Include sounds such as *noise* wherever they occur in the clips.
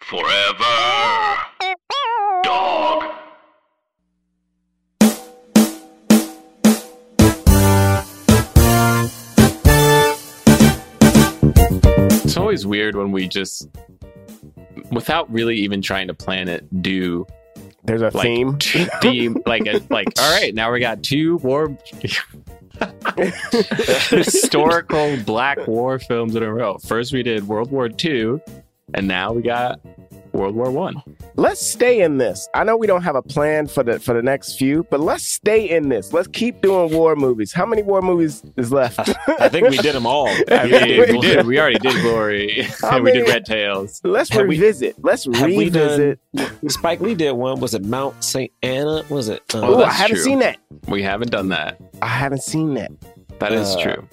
Forever. Dog. It's always weird when we just, without really even trying to plan it, do There's a like theme. *laughs* theme like a, *laughs* like. All right, now we got two war *laughs* historical Black War films in a row. First we did World War II, and now we got World War One. let's stay in this. I know we don't have a plan for the for the next few, but let's stay in this. Let's keep doing war movies. How many war movies is left? I think we did them all. *laughs* I mean, we did. We already did Glory. *laughs* How *laughs* we did many- Red Tails. let's Have we- revisit. let's have we done- revisit. Spike Lee did one. Was it Mount St. Anna? Was it? Oh, I haven't true. seen that. We haven't done that. I haven't seen that. That is Uh, true.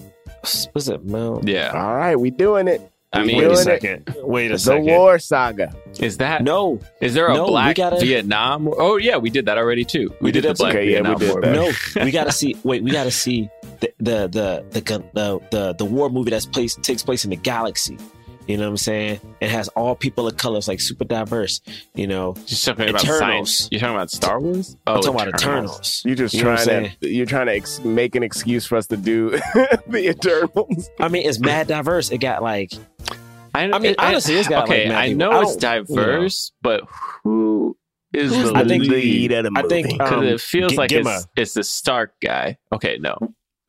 was it Mount? Yeah. All right, we doing it. I mean, Wait a doing it. second. Wait a The second. war saga. is that No, Is there a No, black gotta- Vietnam? Oh yeah, we did that already too. We, We did, did the that black too? Okay, yeah, we Vietnam did War. that. no. *laughs* We gotta see. Wait, we gotta see the the the the the the, the war movie that's place takes place in the galaxy. You know what I'm saying? It has all people of colors, like super diverse. You know, You're talking about Eternals. science. You're talking about Star Wars? Oh, I'm talking about Eternals. You're just You know what I'm trying to you're trying to ex- make an excuse for us to do *laughs* the Eternals. I mean, it's mad diverse. It got like I, I mean, honestly, it's got, like, okay. mad I know I it's don't- you diverse, but who is Who's the I think- lead? of the I think, uh, Because um, it feels G- like Gemma. it's, it's the Stark guy. Okay, no,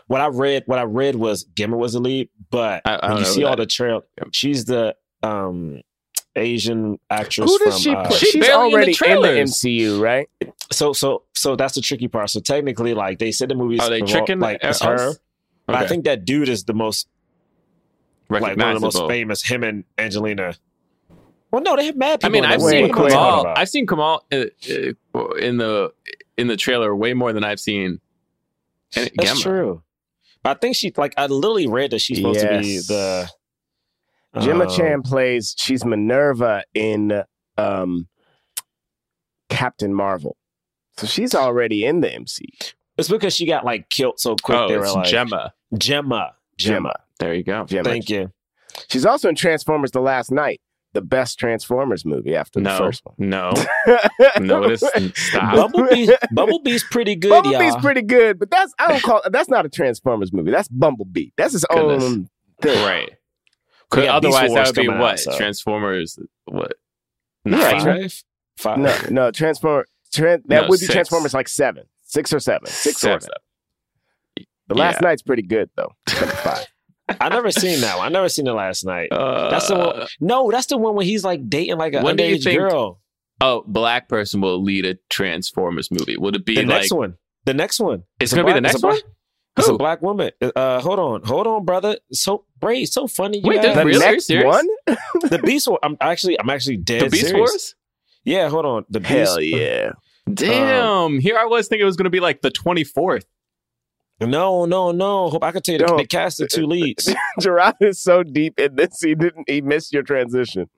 what I read. What I read was Gemma was the lead, but I- I when you see all that the trail, she's the um Asian actress. Who does from, she uh. She's She's barely in the already in the. MCU, right? So so so that's the tricky part. So technically, like they said, the movie's are they involved- tricking like us? it's her. But I think that dude is the most like one of the most famous. Him and Angelina. Well, no, they have mad people. I mean, I've that Wait, seen movie. What am I wait, talking Kumail. I've seen Kumail uh, in the in the trailer way more than I've seen. Gemma. That's Gemma. true. But I think she like I literally read that she's supposed to be Yes. the Gemma um, Chan plays she's Minerva in um, Captain Marvel. So she's already in the MCU. It's because she got like killed so quick. Oh, they were it's like Gemma. Gemma. Gemma. There you go. Gemma. Thank you. She's also in Transformers The Last Knight, the best Transformers movie after the No, first one. no, *laughs* notice. Stop. Bumblebee, Bumblebee's pretty good, Bumblebee's y'all. pretty good, but that's I don't call that's not a Transformers movie. That's Bumblebee. That's his Goodness. own thing. Right. We got Otherwise, that would be coming out, what so. Transformers. What? Yeah, Nine? Five? Five. No, no, Transformer tran- that No, would be six. Transformers like seven. Six or seven. Six or Seven. Seven. The last Yeah. Knight's pretty good though. *laughs* I never seen that one. I never seen it last night. Uh, That's the one. No, that's the one when he's like dating like a When do you underage think- girl. Oh, black person will lead a Transformers movie. Would it be The like? next one. The next one. It's a gonna be the black- it's next one. black- It's a black woman. Uh, hold on, hold on, brother. So Bray, so funny. You Wait, guys- The Really? Are you next serious? one? the Beast War. I'm actually, I'm actually dead The Beast serious. Wars. Yeah, hold on. The Beast. Hell yeah. Damn. Here I was thinking it was going to be like the 24th. No, no, no. Hope I could tell you the, Don't. the cast of two *laughs* leads. Jerah is so deep in this he didn't he missed your transition.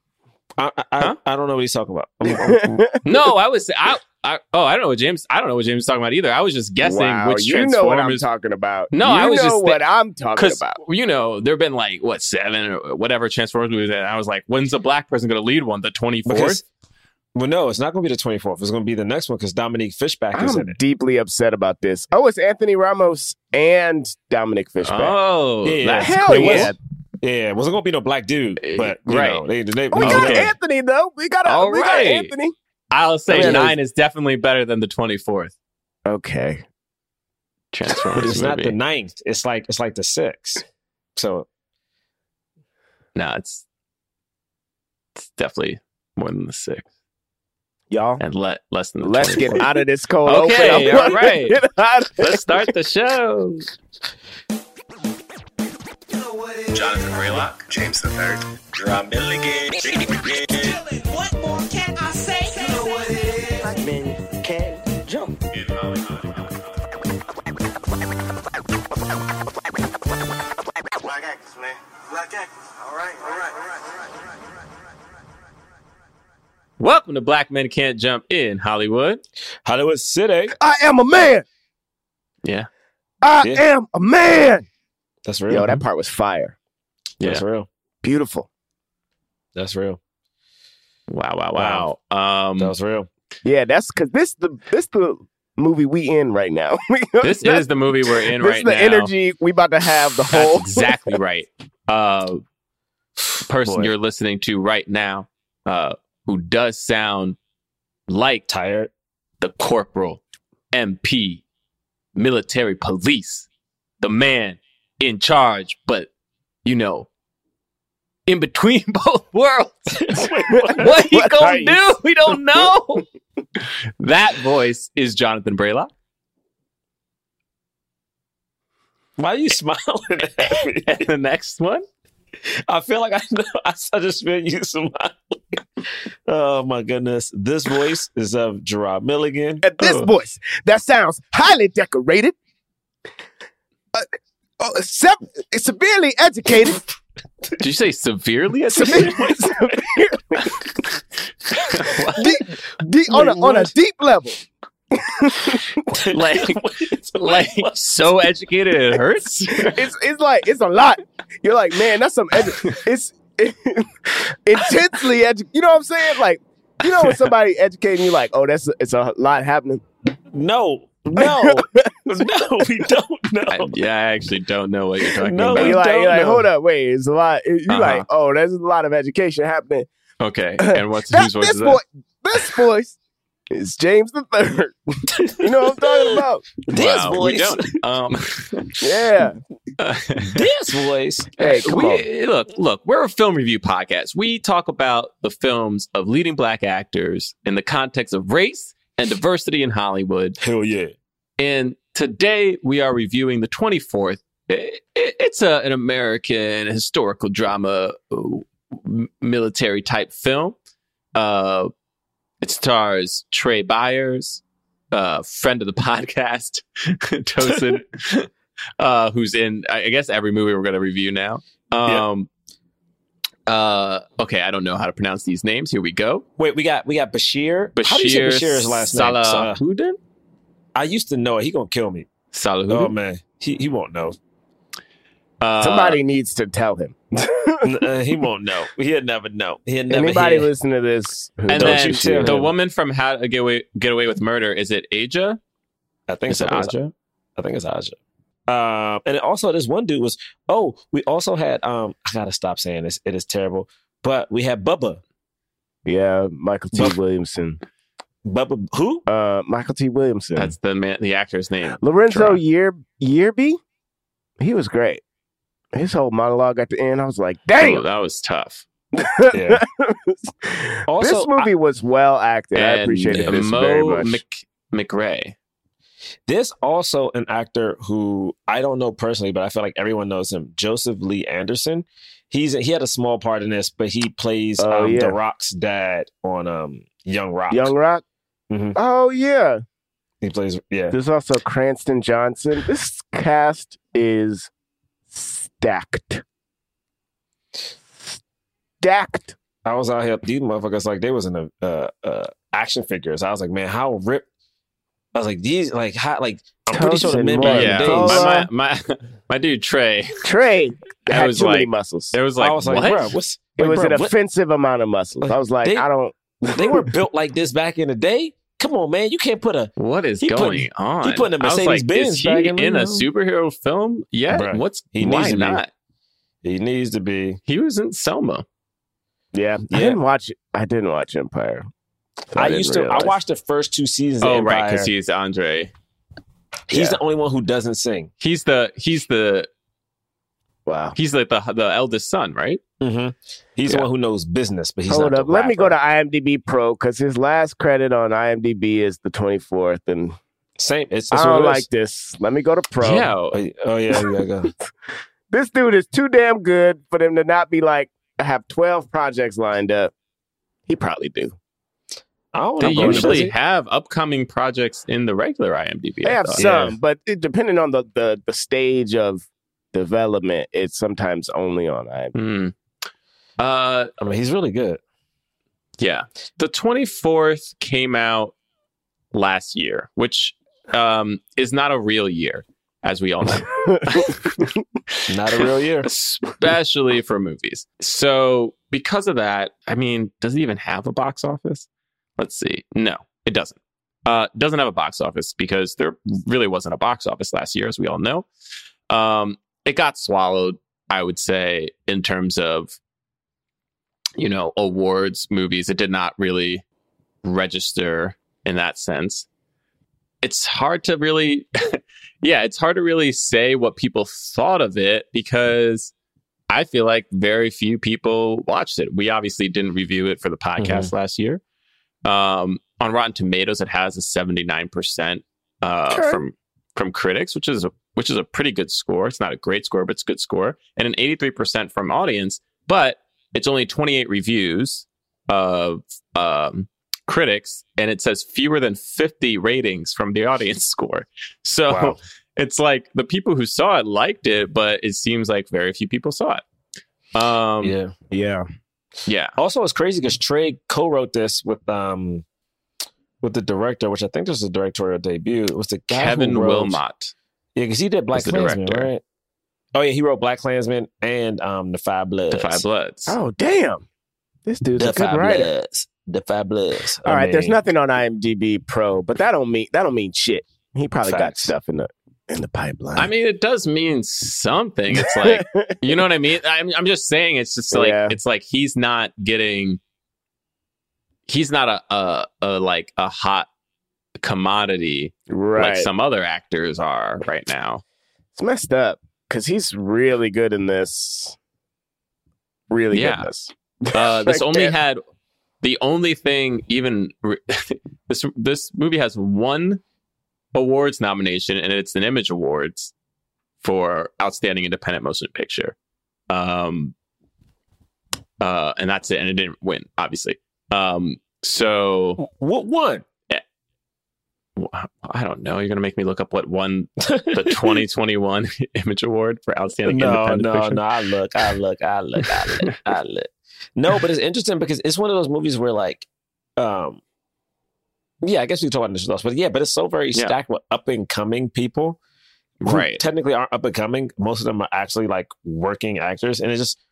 I, I, Huh? I, I don't know what he's talking about. I'm- *laughs* I'm- *laughs* No, I was. I, I. Oh, I don't know what James. I don't know what James is talking about either. I was just guessing wow, which you know what I'm talking about. No, you I was know just what I'm talking about. you know there have been like what seven or whatever Transformers movies, and I was like, when's the black person going to lead one? The 24th. because, well, no, it's not going to be the 24th. It's going to be the next one because Dominique Fishback is in I'm it. deeply upset about this. Oh, it's Anthony Ramos and Dominique Fishback. Oh, Yeah, that's Hell cool. yeah. Yeah, it wasn't gonna be no black dude, eh, but you Right. know, they, they, We they- got Okay. Anthony though. We got a, All we got. Anthony. I'll say I mean, nine is definitely better than the twenty fourth Okay. but Transformers it's not the ninth. It's like it's like the sixth. So no, it's it's definitely more than the six Y'all, and let less than the. let's get out of this cold Okay, open. I'm all gonna right. get out of Let's start the show. Jonathan Braylock, James the Third, Jerah Milligan. What more can I say? You know what it is. Black men Welcome to Black Men Can't Jump in Hollywood. Hollywood City. I am a man. Yeah, I Yeah. am a man. That's real. Yo, that part was fire. That's real. Beautiful. That's real. Wow, wow, wow. Um, That was real. Yeah, that's because this the this the movie we in right now. *laughs* this *laughs* is the movie we're in this right is the energy we about to have the *laughs* That's whole exactly right. Uh, person Boy. you're listening to right now, uh, who does sound like Tired. the corporal, MP, military police, the man in charge, but you know, in between *laughs* both worlds. *laughs* what he What are gonna do? We don't *laughs* know. that voice is Jonathan Braylock. Why are you smiling at me? And the next one, I feel like I know. *laughs* I, just feel you smiling. Oh my goodness! This voice is of Jerah Milligan. at this Oh. voice that sounds highly decorated, uh, uh, se- severely educated, did you say severely? severely, deep, deep, on, a, on a deep level. *laughs* like, *laughs* like so educated it hurts. *laughs* It's it's like it's a lot. You're like, man, that's some edu- it's intensely edu- You know what I'm saying? Like, you know when somebody educating you, like, oh, that's it's a lot happening. no, no, no. We don't know. I, yeah, I actually don't know what you're talking No, And we you're about. like, don't you're like, hold up, wait, it's a lot. You're Uh-huh. like, oh, there's a lot of education happening. Okay, and what's That, whose voice this is boy, that? this voice is James the Third. you know what I'm talking about? *laughs* This Wow, we voice. don't. Um, Yeah. *laughs* This voice. Hey, come on. look, look, we're a film review podcast. We talk about the films of leading black actors in the context of race and diversity in Hollywood. Hell yeah. And today we are reviewing the 24th. I- I- It's a, an American historical drama, uh, military type film. Uh, it stars Trai Byers, uh, friend of the *laughs* podcast, Tosin, *laughs* uh, who's in, I guess, every movie we're going to review now. Um, uh, okay, I don't know how to pronounce these names. Here we go. Wait, we got we got Bashir. How do you say Bashir's last name? Salahuddin? I used to know it. He gonna kill me. Salahuddin? Oh man, he he won't know. Uh, Somebody needs to tell him. *laughs* Uh, he won't know. He'll never know. He'll never Anybody hear. listen to this? And don't then you the him. woman from How to Get Away, Get Away with Murder, is it Aja? I think Is so. it Aja? I think it's Aja. Um, and then also this one dude was. Oh, we also had. Um, I gotta stop saying this. It is terrible. But we had Bubba. Yeah, Mykelti Buff- Williamson. Bubba who? Uh, Mykelti Williamson. That's the man, the actor's name. Lorenzo Try. Year Yearby. He was great. His whole monologue at the end, I was like, damn. Oh, that was tough. Yeah. *laughs* Also, this movie was well acted. I And appreciated uh, this Mo very much. Mc, McRae. There's also an actor who I don't know personally, but I feel like everyone knows him. Joseph Lee Anderson. He's he had a small part in this, but he plays Oh, um, yeah. the Rock's dad on um, Young Rock. Young Rock. Mhm. Oh yeah. He plays yeah. There's also Cranston Johnson. This cast is stacked. Stacked. I was out here. These motherfuckers like they was in the uh, uh, action figures. I was like, man, how ripped. I was like, these like how like I'm pretty sure the men Moore. back in Yeah, the days. my, my, my, *laughs* my dude Trai. Trai It had was too many like- muscles. It was like, I was like, what? bro, what's it like, was bro, an what- offensive amount of muscles. I was like, They- I don't. they were *laughs* built like this back in the day. Come on, man, you can't put a What is He going putting- on? he putting a I was like, Mercedes-Benz is he in, in a superhero film yet? Bruh, What's he why needs to be. not? He needs to be. He was in Selma. Yeah, I didn't watch. I didn't watch Empire. So I, didn't used to. realize. I watched the first two seasons. Oh, of right, because he's Andre. he's yeah. the only one who doesn't sing. He's the he's the Wow. he's like the the eldest son, right? Mm-hmm. He's the one who knows business, but he's not. Hold up. the Let me go to. IMDb Pro because his last credit on IMDb is the 24th, and Same. It's, I don't it like this. Let me go to Pro. Yeah. Oh, y- oh yeah, you go. *laughs* This dude is too damn good for them to not be like have 12 projects lined up. He probably do. I don't They usually have upcoming projects in the regular IMDb. They I have thought. some, but it, depending on the, the the stage of development, it's sometimes only on IMDb. Hmm. Uh, I mean, he's really good. yeah. The 24th came out last year, which um, is not a real year, as we all know. *laughs* Not a real year. especially for movies. So, because of that, I mean, does it even have a box office? Let's see. No, it doesn't. Uh, doesn't have a box office because there really wasn't a box office last year, as we all know. Um, it got swallowed, I would say, in terms of you know awards movies. It did not really register in that sense. It's hard to really *laughs* yeah, it's hard to really say what people thought of it because I feel like very few people watched it. We obviously didn't review it for the podcast last year. Um, on Rotten Tomatoes, it has a seventy nine percent uh, Okay. from from critics, which is a which is a pretty good score. It's not a great score, but it's a good score, and an eighty three percent from audience. But it's only twenty eight reviews of um, critics, and it says fewer than fifty ratings from the *laughs* audience score. So Wow. *laughs* it's like the people who saw it liked it, but it seems like very few people saw it. Um, yeah, Yeah. yeah, Also, it's crazy because Trai co-wrote this with um with the director, which I think this is a directorial debut. It was the guy Kevin who wrote, Willmott. Yeah, because he did Black was Klansman, director. right? Oh yeah, he wrote BlacKkKlansman and um the Five Bloods. The Five Bloods. Oh, damn. This dude's The a good Five writer. Bloods. The Five Bloods. All I right, there's nothing on IMDb Pro, but that don't mean that don't mean shit. He probably got stuff in the in the pipeline. I mean, it does mean something. It's like *laughs* you know what I mean. I'm, I'm just saying. It's just like Yeah. it's like he's not getting. He's not a, a a like a hot commodity right. like some other actors are right now. it's messed up because he's really good in this. Really Yeah. good in this. Uh, *laughs* this Like only that. had the only thing even *laughs* this this movie has one awards nomination and it's an Image Awards for outstanding independent motion picture. Um, uh, and that's it. And it didn't win, obviously. Um, so What one? I don't know. You're gonna make me look up what won *laughs* the 2021 *laughs* Image Award for outstanding No, independent no, fiction. no. I look, I look, I look, I look, *laughs* I look. No, but it's interesting because it's one of those movies where like, um, yeah, I guess we talk about initial thoughts, but yeah, but it's so very Yeah. stacked with up and coming people. Right. Technically aren't up and coming. Most of them are actually like working actors. And it just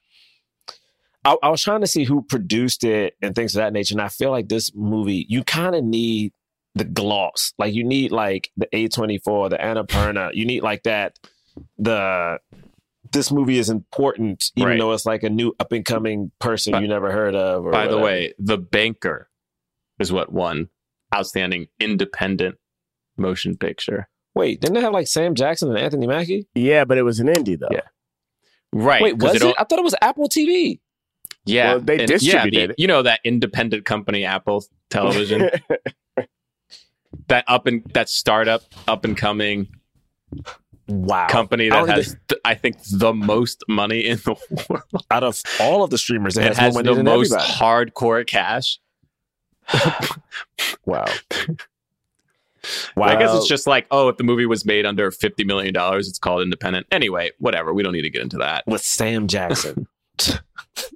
I, I was trying to see who produced it and things of that nature. And I feel like this movie, you kind of need the gloss. Like you need like the A24, the Annapurna. You need like that. The this movie is important, even Right. though it's like a new up and coming person But- you never heard of. Or By the way, The Banker is what won outstanding independent motion picture. wait, didn't they have like Sam Jackson and Anthony Mackie? Yeah, but it was an indie though. Yeah. Right. Wait, was all- it? I thought it was Apple TV. Yeah. Well, they and- distributed yeah, the- it. You know that independent company, Apple Television, *laughs* that up and that startup, up and coming Wow. company that don't has, th- I think, the most money in the *laughs* world. Out of all of the streamers, it, It has, has more the than most everybody. hardcore cash. *laughs* Wow. I guess it's just like, oh, if the movie was made under fifty million dollars, it's called independent. Anyway, whatever. We don't need to get into that. With Sam Jackson *laughs*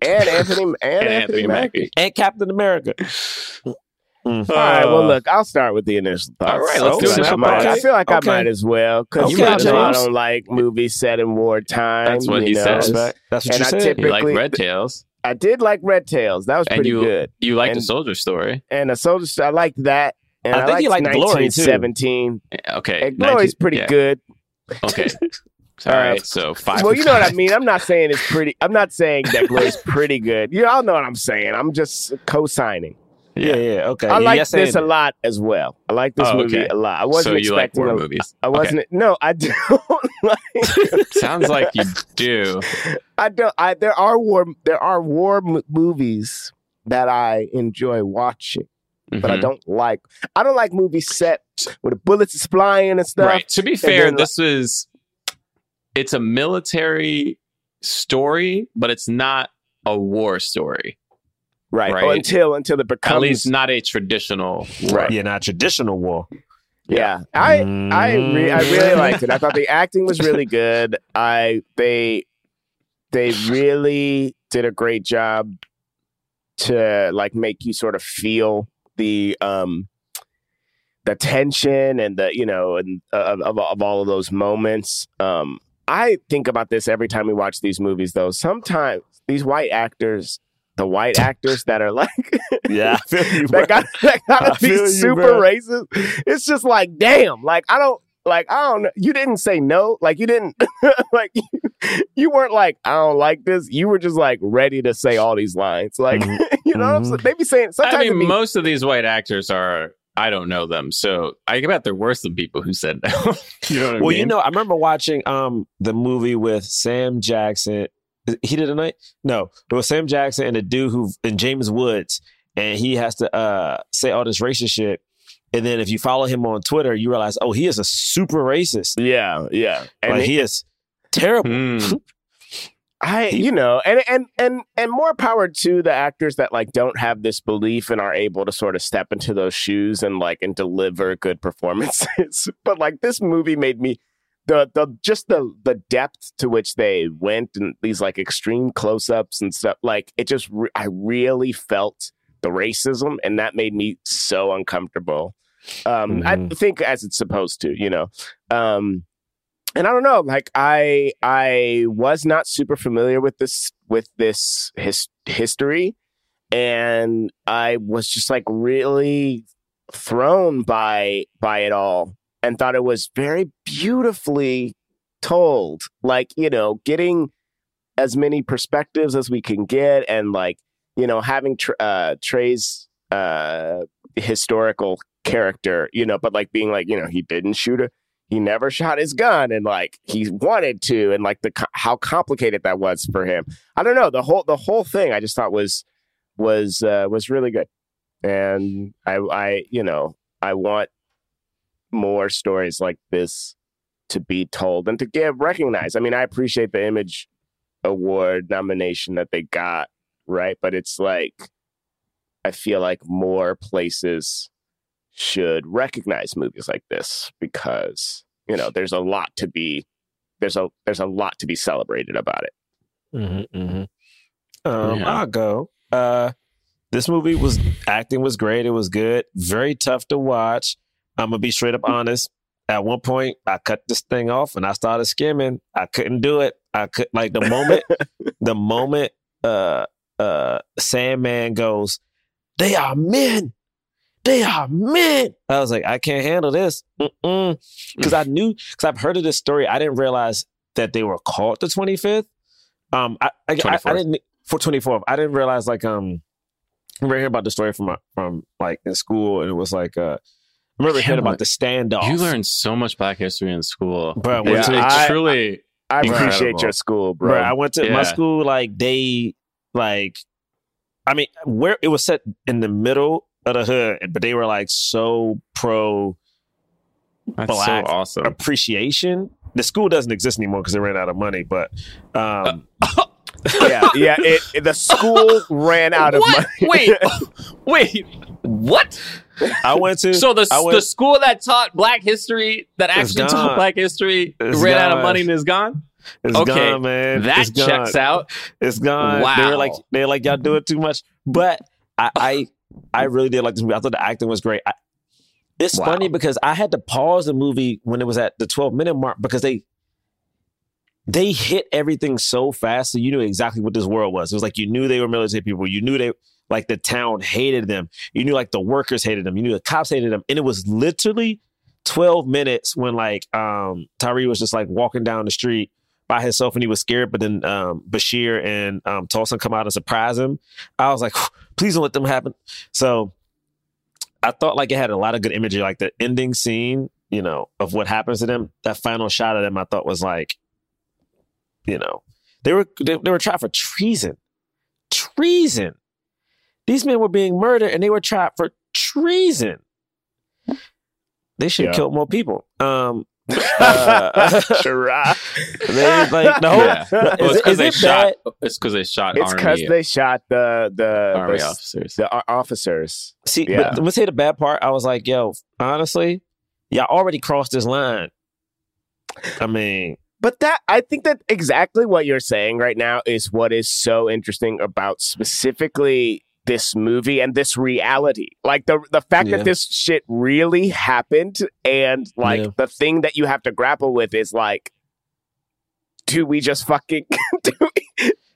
and Anthony and, And Anthony, Anthony Mackie. Mackie. and Captain America. All right. Well, Uh, look, I'll start with the initial thoughts. All right, let's do I initial might- I feel like Okay. I might as well because Okay, you know I don't like movies set in wartime. That's what he know. says. That's what And you I said. typically- You like Red Tails, I did like Red Tails. That was and pretty you good. you like the And- Soldier Story. And a soldier, I liked that. And I I, think he liked liked Glory, too. 1917. Okay, And Glory's 19 pretty yeah, good. Okay, *laughs* All Uh, so five. well, you know what I mean. I'm not saying it's pretty. I'm not saying that Glow's *laughs* pretty good. You all know what I'm saying. I'm just co-signing. Yeah, yeah, okay. I like saying this a lot as well. I like this Oh, movie okay. a lot. I wasn't so like expecting. war a- movies? I wasn't. No, I *laughs* don't like. Sounds like you do. I don't. I there are war. There are war m- movies that I enjoy watching, but I Mhm. don't like. I don't like movies set where the bullets is flying and stuff. Right. To be fair, then, this is it's a military story, but it's not a war story. Right. Right. Until until it becomes At least not a traditional war. Right. Yeah, not traditional war. Yeah, I I re- I really liked it. I thought the acting was really good. I they they really did a great job to like make you sort of feel the um the tension and the you know and uh, of of, of all of those moments. Um, I think about this every time we watch these movies. Though sometimes these white actors, the white actors that are like *laughs* Yeah, I *laughs* feel you, that got that gotta be feel you, super bro. racist. It's just like, damn, like I don't like I don't know. You didn't say no, like you didn't *laughs* like you, you weren't like I don't like this. You were just like ready to say all these lines, like Mhm. you know. what I'm saying? They be saying sometimes. I mean, be- most of these white actors are. I don't know them, so I bet they're worse than people who said no. you know what I well, mean? you know, I remember watching um the movie with Sam Jackson. He did a night? No, it was Sam Jackson and the dude who and James Woods, and he has to uh say all this racist shit. And then if you follow him on Twitter, you realize, oh, he is a super racist. yeah, yeah, and like it- he is terrible. Hmm. *laughs* I, you know, and and and and more power to the actors that like don't have this belief and are able to sort of step into those shoes and like and deliver good performances. *laughs* but like this movie made me the the just the the depth to which they went and these like extreme close ups and stuff. Like it just re- I really felt the racism and that made me so uncomfortable. Um, I Mhm. think as it's supposed to, you know. Um, and I don't know, like I I was not super familiar with this with this his, history, and I was just like really thrown by by it all, and thought it was very beautifully told. Like you know, getting as many perspectives as we can get, and like you know, having tr- uh, Trai's uh, historical character, you know, but like being like you know, he didn't shoot a he never shot his gun and like he wanted to and like the how complicated that was for him i don't know the whole the whole thing i just thought was was uh was really good and i i you know i want more stories like this to be told and to get recognized i mean i appreciate the image award nomination that they got right but it's like i feel like more places should recognize movies like this because you know there's a lot to be there's a there's a lot to be celebrated about it Mm-hmm, mm-hmm. Um, Yeah. I'll go. Uh, this movie was acting was great. It was good. Very tough to watch. I'm gonna be straight up honest. At one point, I cut this thing off and I started skimming. I couldn't do it. I could like the moment, *laughs* the moment, uh, uh, Sandman goes, "They are men. They are men." I was like, I can't handle this because I knew because I've heard of this story. I didn't realize that they were caught the 25th. Um, I I, I, I didn't for 24th. I didn't realize like um, I remember hearing about the story from from like in school, and it was like uh, I remember hearing about the standoff. You learned so much Black history in school. Bro, I went It's I- truly. i Incredible. appreciate your school bro, bro. I went to my school like they like, I mean, where it was set in the middle of the hood, but they were like so pro That's black so awesome. appreciation. The school doesn't exist anymore because they ran out of money, but um, *laughs* yeah yeah it, it- the school ran out of money Wait, *laughs* wait, what? I went to So the went- the school that taught Black history, that actually taught. Black history, It's ran out of money and is gone. It's okay, gone, man. That It's gone. checks out. It's gone. They Wow. were like, they're like, y'all do it too much. But I, I, I really did like this movie. I thought the acting was great. I, it's Wow. funny because I had to pause the movie when it was at the 12 minute mark because they, they hit everything so fast, so you knew exactly what this world was. It was like you knew they were military people. You knew they like the town hated them. You knew like the workers hated them. You knew the cops hated them, and it was literally 12 minutes when like um Tyree was just like walking down the street by himself and he was scared, but then um Bashir and um Tulsa come out and surprise him. I was like, please don't let them happen. So I thought like it had a lot of good imagery, like the ending scene, you know, of what happens to them. That final shot of them, I thought was like, you know, they were they, they were tried for treason, treason. These men were being murdered, and they were tried for treason. They should Yeah. have killed more people. Um, *laughs* uh, *laughs* they, like no, Yeah. Well, it's because they it shot. bad? It's because they shot It's because they shot the the army the, officers. the officers. See, Yeah. but let me say the bad part. I was like, yo, honestly, y'all already crossed this line. I mean, But that I think that exactly what you're saying right now is what is so interesting about specifically this movie and this reality. Like the the fact Yeah. that this shit really happened and like Yeah. the thing that you have to grapple with is like do we just fucking *laughs* do we,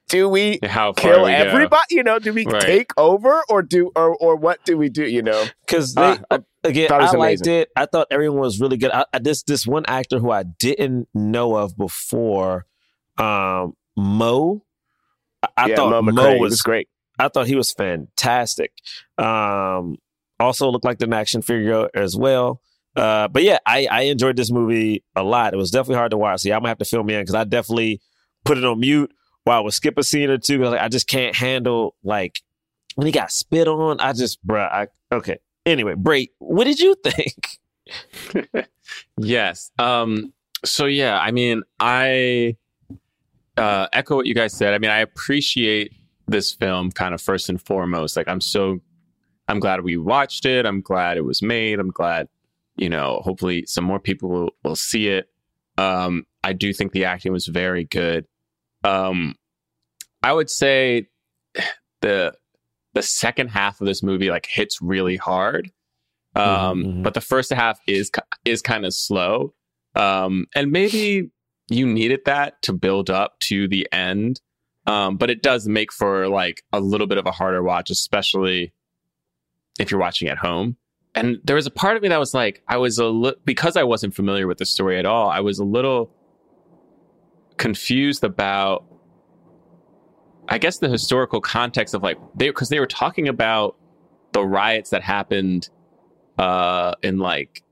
do we How far kill we go. everybody? You know, do we Right. take over or do or or what do we do, you know? because they Uh, I again, I was liked amazing. it. I thought everyone was really good. I, I, this this one actor who I didn't know of before, um, Mo. I, I yeah, thought Mo, Mo, was, was great. I thought he was fantastic. Um, also looked like an action figure as well. Uh, but yeah, I, I enjoyed this movie a lot. It was definitely hard to watch. So yeah, I'm gonna have to film in because I definitely put it on mute I would skip a scene or two, Like, I just can't handle like when he got spit on. I just, bruh, I okay. Anyway, Bray, what did you *laughs* think? *laughs* Yes. Um, so yeah, I mean, I uh, echo what you guys said. I mean, I appreciate this film kind of first and foremost. Like, I'm so, I'm glad we watched it. I'm glad it was made. I'm glad, you know, hopefully some more people will, will see it. Um, I do think the acting was very good. Um, I would say the the second half of this movie like hits really hard. Um, Mhm, mhm. but the first half is is kind of slow. Um, and maybe you needed that to build up to the end. Um, but it does make for like a little bit of a harder watch, especially if you're watching at home. And there was a part of me that was like, I was a li- because I wasn't familiar with the story at all. I was a little confused about, I guess, the historical context of like they because they were talking about the riots that happened uh, in like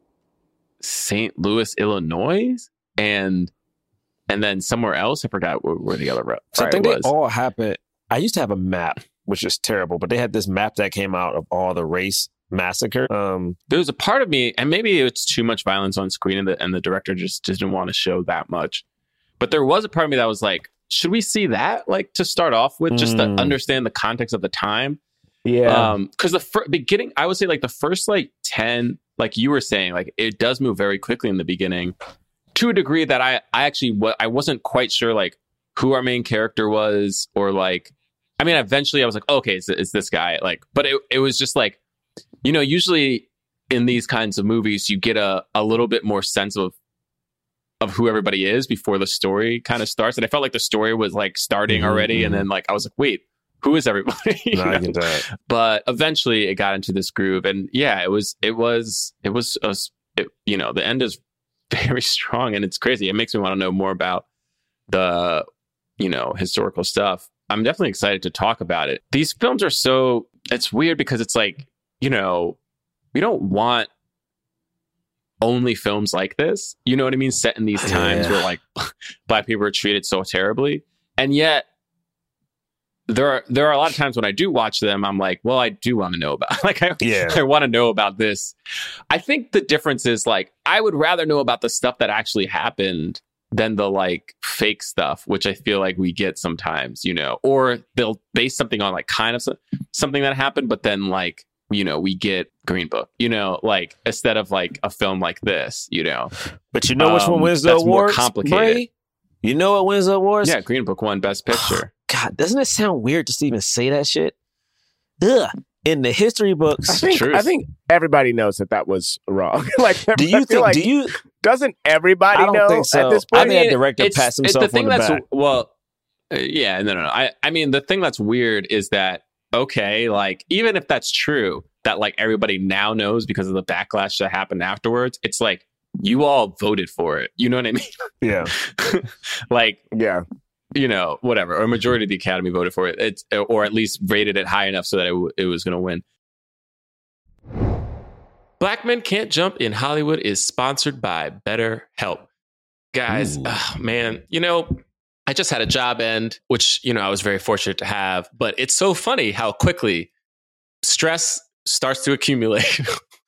St. Louis, Illinois, and and then somewhere else. I forgot where, where the other ri- So I think was. they all happened. I used to have a map, which is terrible, but they had this map that came out of all the race massacre. Um, there was a part of me, and maybe it's too much violence on screen, and the and the director just didn't want to show that much. But there was a part of me that was like, should we see that like to start off with, just to Mm. understand the context of the time? Yeah. Um, because the fir- beginning, I would say like the first like ten, like you were saying, like it does move very quickly in the beginning, to a degree that I I actually I wasn't quite sure like who our main character was or like. I mean, eventually I was like, okay, it's, it's this guy. Like, but it it was just like, you know, usually in these kinds of movies, you get a a little bit more sense of of who everybody is before the story kind of starts. And I felt like the story was like starting Mhm, already, and mhm. then like I was like, wait, who is everybody? *laughs* No, I know? get that. but eventually it got into this groove and yeah it was it was it was a it, you know the end is *laughs* very strong and it's crazy it makes me want to know more about the you know historical stuff i'm definitely excited to talk about it these films are so it's weird because it's like you know we don't want only films like this you know what i mean set in these *laughs* times Yeah. where like *laughs* black people are treated so terribly and yet there are there are a lot of times when I do watch them, I'm like, well, I do want to know about *laughs* like I Yeah. I want to know about this. I think the difference is like I would rather know about the stuff that actually happened than the like fake stuff, which I feel like we get sometimes, you know, or they'll base something on like kind of so- something that happened, but then like you know we get Green Book, you know, like instead of like a film like this, you know, But you know which one Um, wins the that's more awards? complicated. Bray? You know what wins the awards? yeah, Green Book won Best Picture. God, doesn't it sound weird just to even say that shit? Ugh. In the history I books, think. I think everybody knows that that was wrong. *laughs* like, do you think? like- do you? doesn't everybody I don't know think so. at this I point? think that director it's- pats it's himself on the that's back. well, uh, yeah, no, no, no. I, I mean, the thing that's weird is that okay, like even if that's true, that like everybody now knows because of the backlash that happened afterwards, it's like you all voted for it. You know what I mean? Yeah. *laughs* like Yeah. you know, whatever, or a majority of the academy voted for it. It's or at least rated it high enough so that it, w- it was going to win. Black Men Can't Jump in Hollywood is sponsored by BetterHelp. Guys, Ooh. ah, man, you know, I just had a job end, which, you know, I was very fortunate to have, but it's so funny how quickly stress starts to accumulate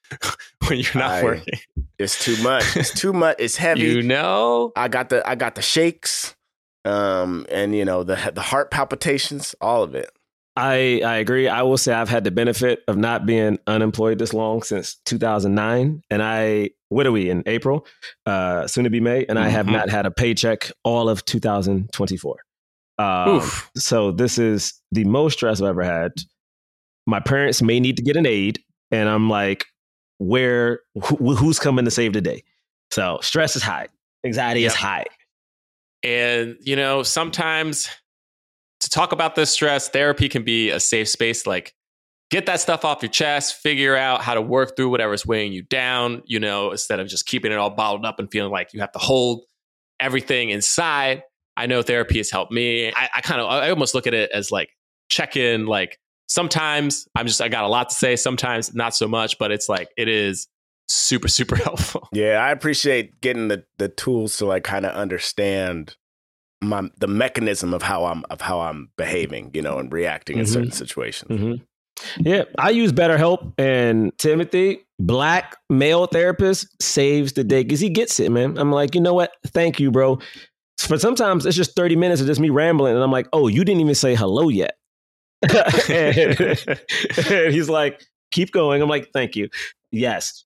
*laughs* when you're not I- working. It's too much. It's too much. It's *laughs* heavy. You know? I got the I got the shakes, um, and you know the the heart palpitations, all of it. I, I agree. I will say I've had the benefit of not being unemployed this long since 2009. And I, what are we in April? Uh, soon to be May. And I have Mhm. not had a paycheck all of 2024. Um, so this is the most stress I've ever had. My parents may need to get an aid. And I'm like, where, who, who's coming to save the day? So stress is high. Anxiety is high. And, you know, sometimes to talk about this stress, therapy can be a safe space. Like, get that stuff off your chest, figure out how to work through whatever's weighing you down, you know, instead of just keeping it all bottled up and feeling like you have to hold everything inside. I know therapy has helped me. I, I kind of, I almost look at it as like check in. Like, sometimes I'm just, I got a lot to say, sometimes not so much, but it's like, it is super, super *laughs* helpful. Yeah, I appreciate getting the the tools to like kind of understand my the mechanism of how I'm of how I'm behaving, you know, and reacting in Mhm. certain situations. hmm Yeah, I use BetterHelp, and Timothy, black male therapist, saves the day because he gets it, man. I'm like, you know what? Thank you, bro. For sometimes it's just 30 minutes of just me rambling, and I'm like, oh, you didn't even say hello yet. and, *laughs* and he's like, keep going. I'm like, thank you. Yes.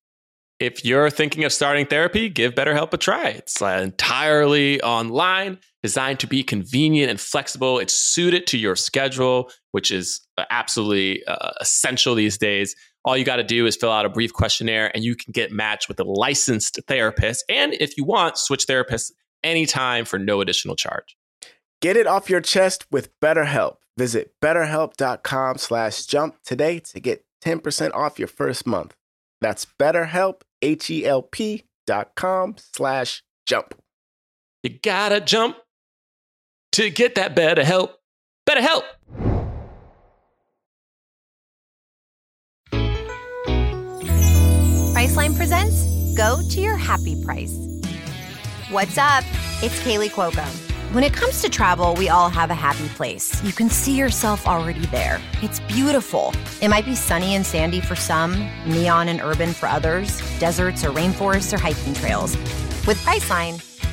if you're thinking of starting therapy, give BetterHelp a try. It's uh, entirely online, designed to be convenient and flexible. It's suited to your schedule, which is uh, absolutely uh, essential these days. All you got to do is fill out a brief questionnaire and you can get matched with a licensed therapist. And if you want, switch therapists anytime for no additional charge. Get it off your chest with BetterHelp. Visit betterhelp.com slash jump today to get 10% off your first month. That's betterhelp, H-E-L-P dot com slash jump. You gotta jump to get that better help. Better help. Priceline presents Go to Your Happy Price. What's up? It's Kaley Cuoco. When it comes to travel, we all have a happy place. You can see yourself already there. It's beautiful. It might be sunny and sandy for some, neon and urban for others, deserts or rainforests or hiking trails. With Priceline,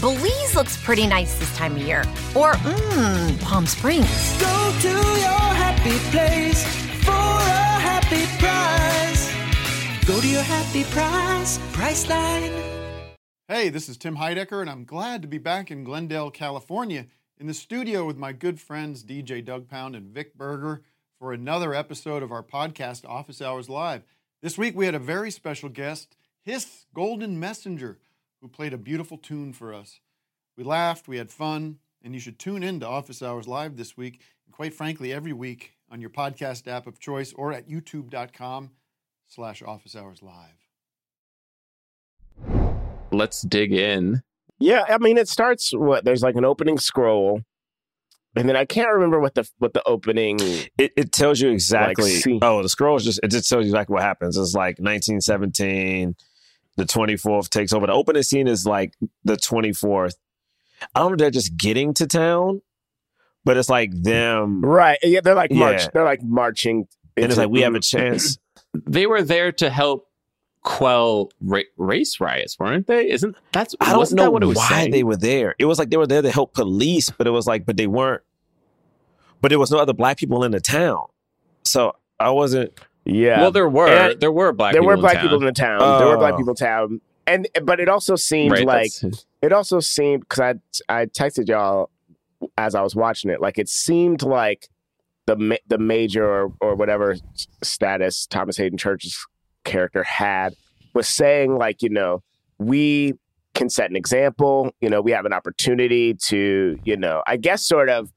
Belize looks pretty nice this time of year. Or, mmm, Palm Springs. Go to your happy place for a happy price. Go to your happy price, Priceline. Hey, this is Tim Heidecker, and I'm glad to be back in Glendale, California, in the studio with my good friends DJ Doug Pound and Vic Berger for another episode of our podcast, Office Hours Live. This week we had a very special guest, Hiss Golden Messenger, who played a beautiful tune for us. We laughed, we had fun, and you should tune in to Office Hours Live this week, and quite frankly, every week on your podcast app of choice or at youtube.com slash office hours live. Let's dig in. Yeah, I mean, it starts what there's like an opening scroll, and then I can't remember what the what the opening. It, it tells you exactly. see- oh, the scroll is just it just tells you exactly what happens. It's like 1917, the 24th takes over. The opening scene is like the 24th. I don't know if they're just getting to town, but it's like them. Right? Yeah, they're like march. Yeah. They're like marching. And it's like we have a chance. *clears throat* They were there to help quell ra- race riots, weren't they? Isn't that's I don't wasn't know what it was why saying? they were there. It was like they were there to help police, but it was like, but they weren't. But there was no other black people in the town, so I wasn't. Yeah. Well, there were And there were black there people were in black town. people in the town. There were black Oh. people in town, and but it also seemed Right, like that's- it also seemed because I I texted y'all as I was watching it. Like it seemed like the the major or, or whatever status Thomas Haden Church's character had was saying like you know we can set an example. You know we have an opportunity to you know I guess sort of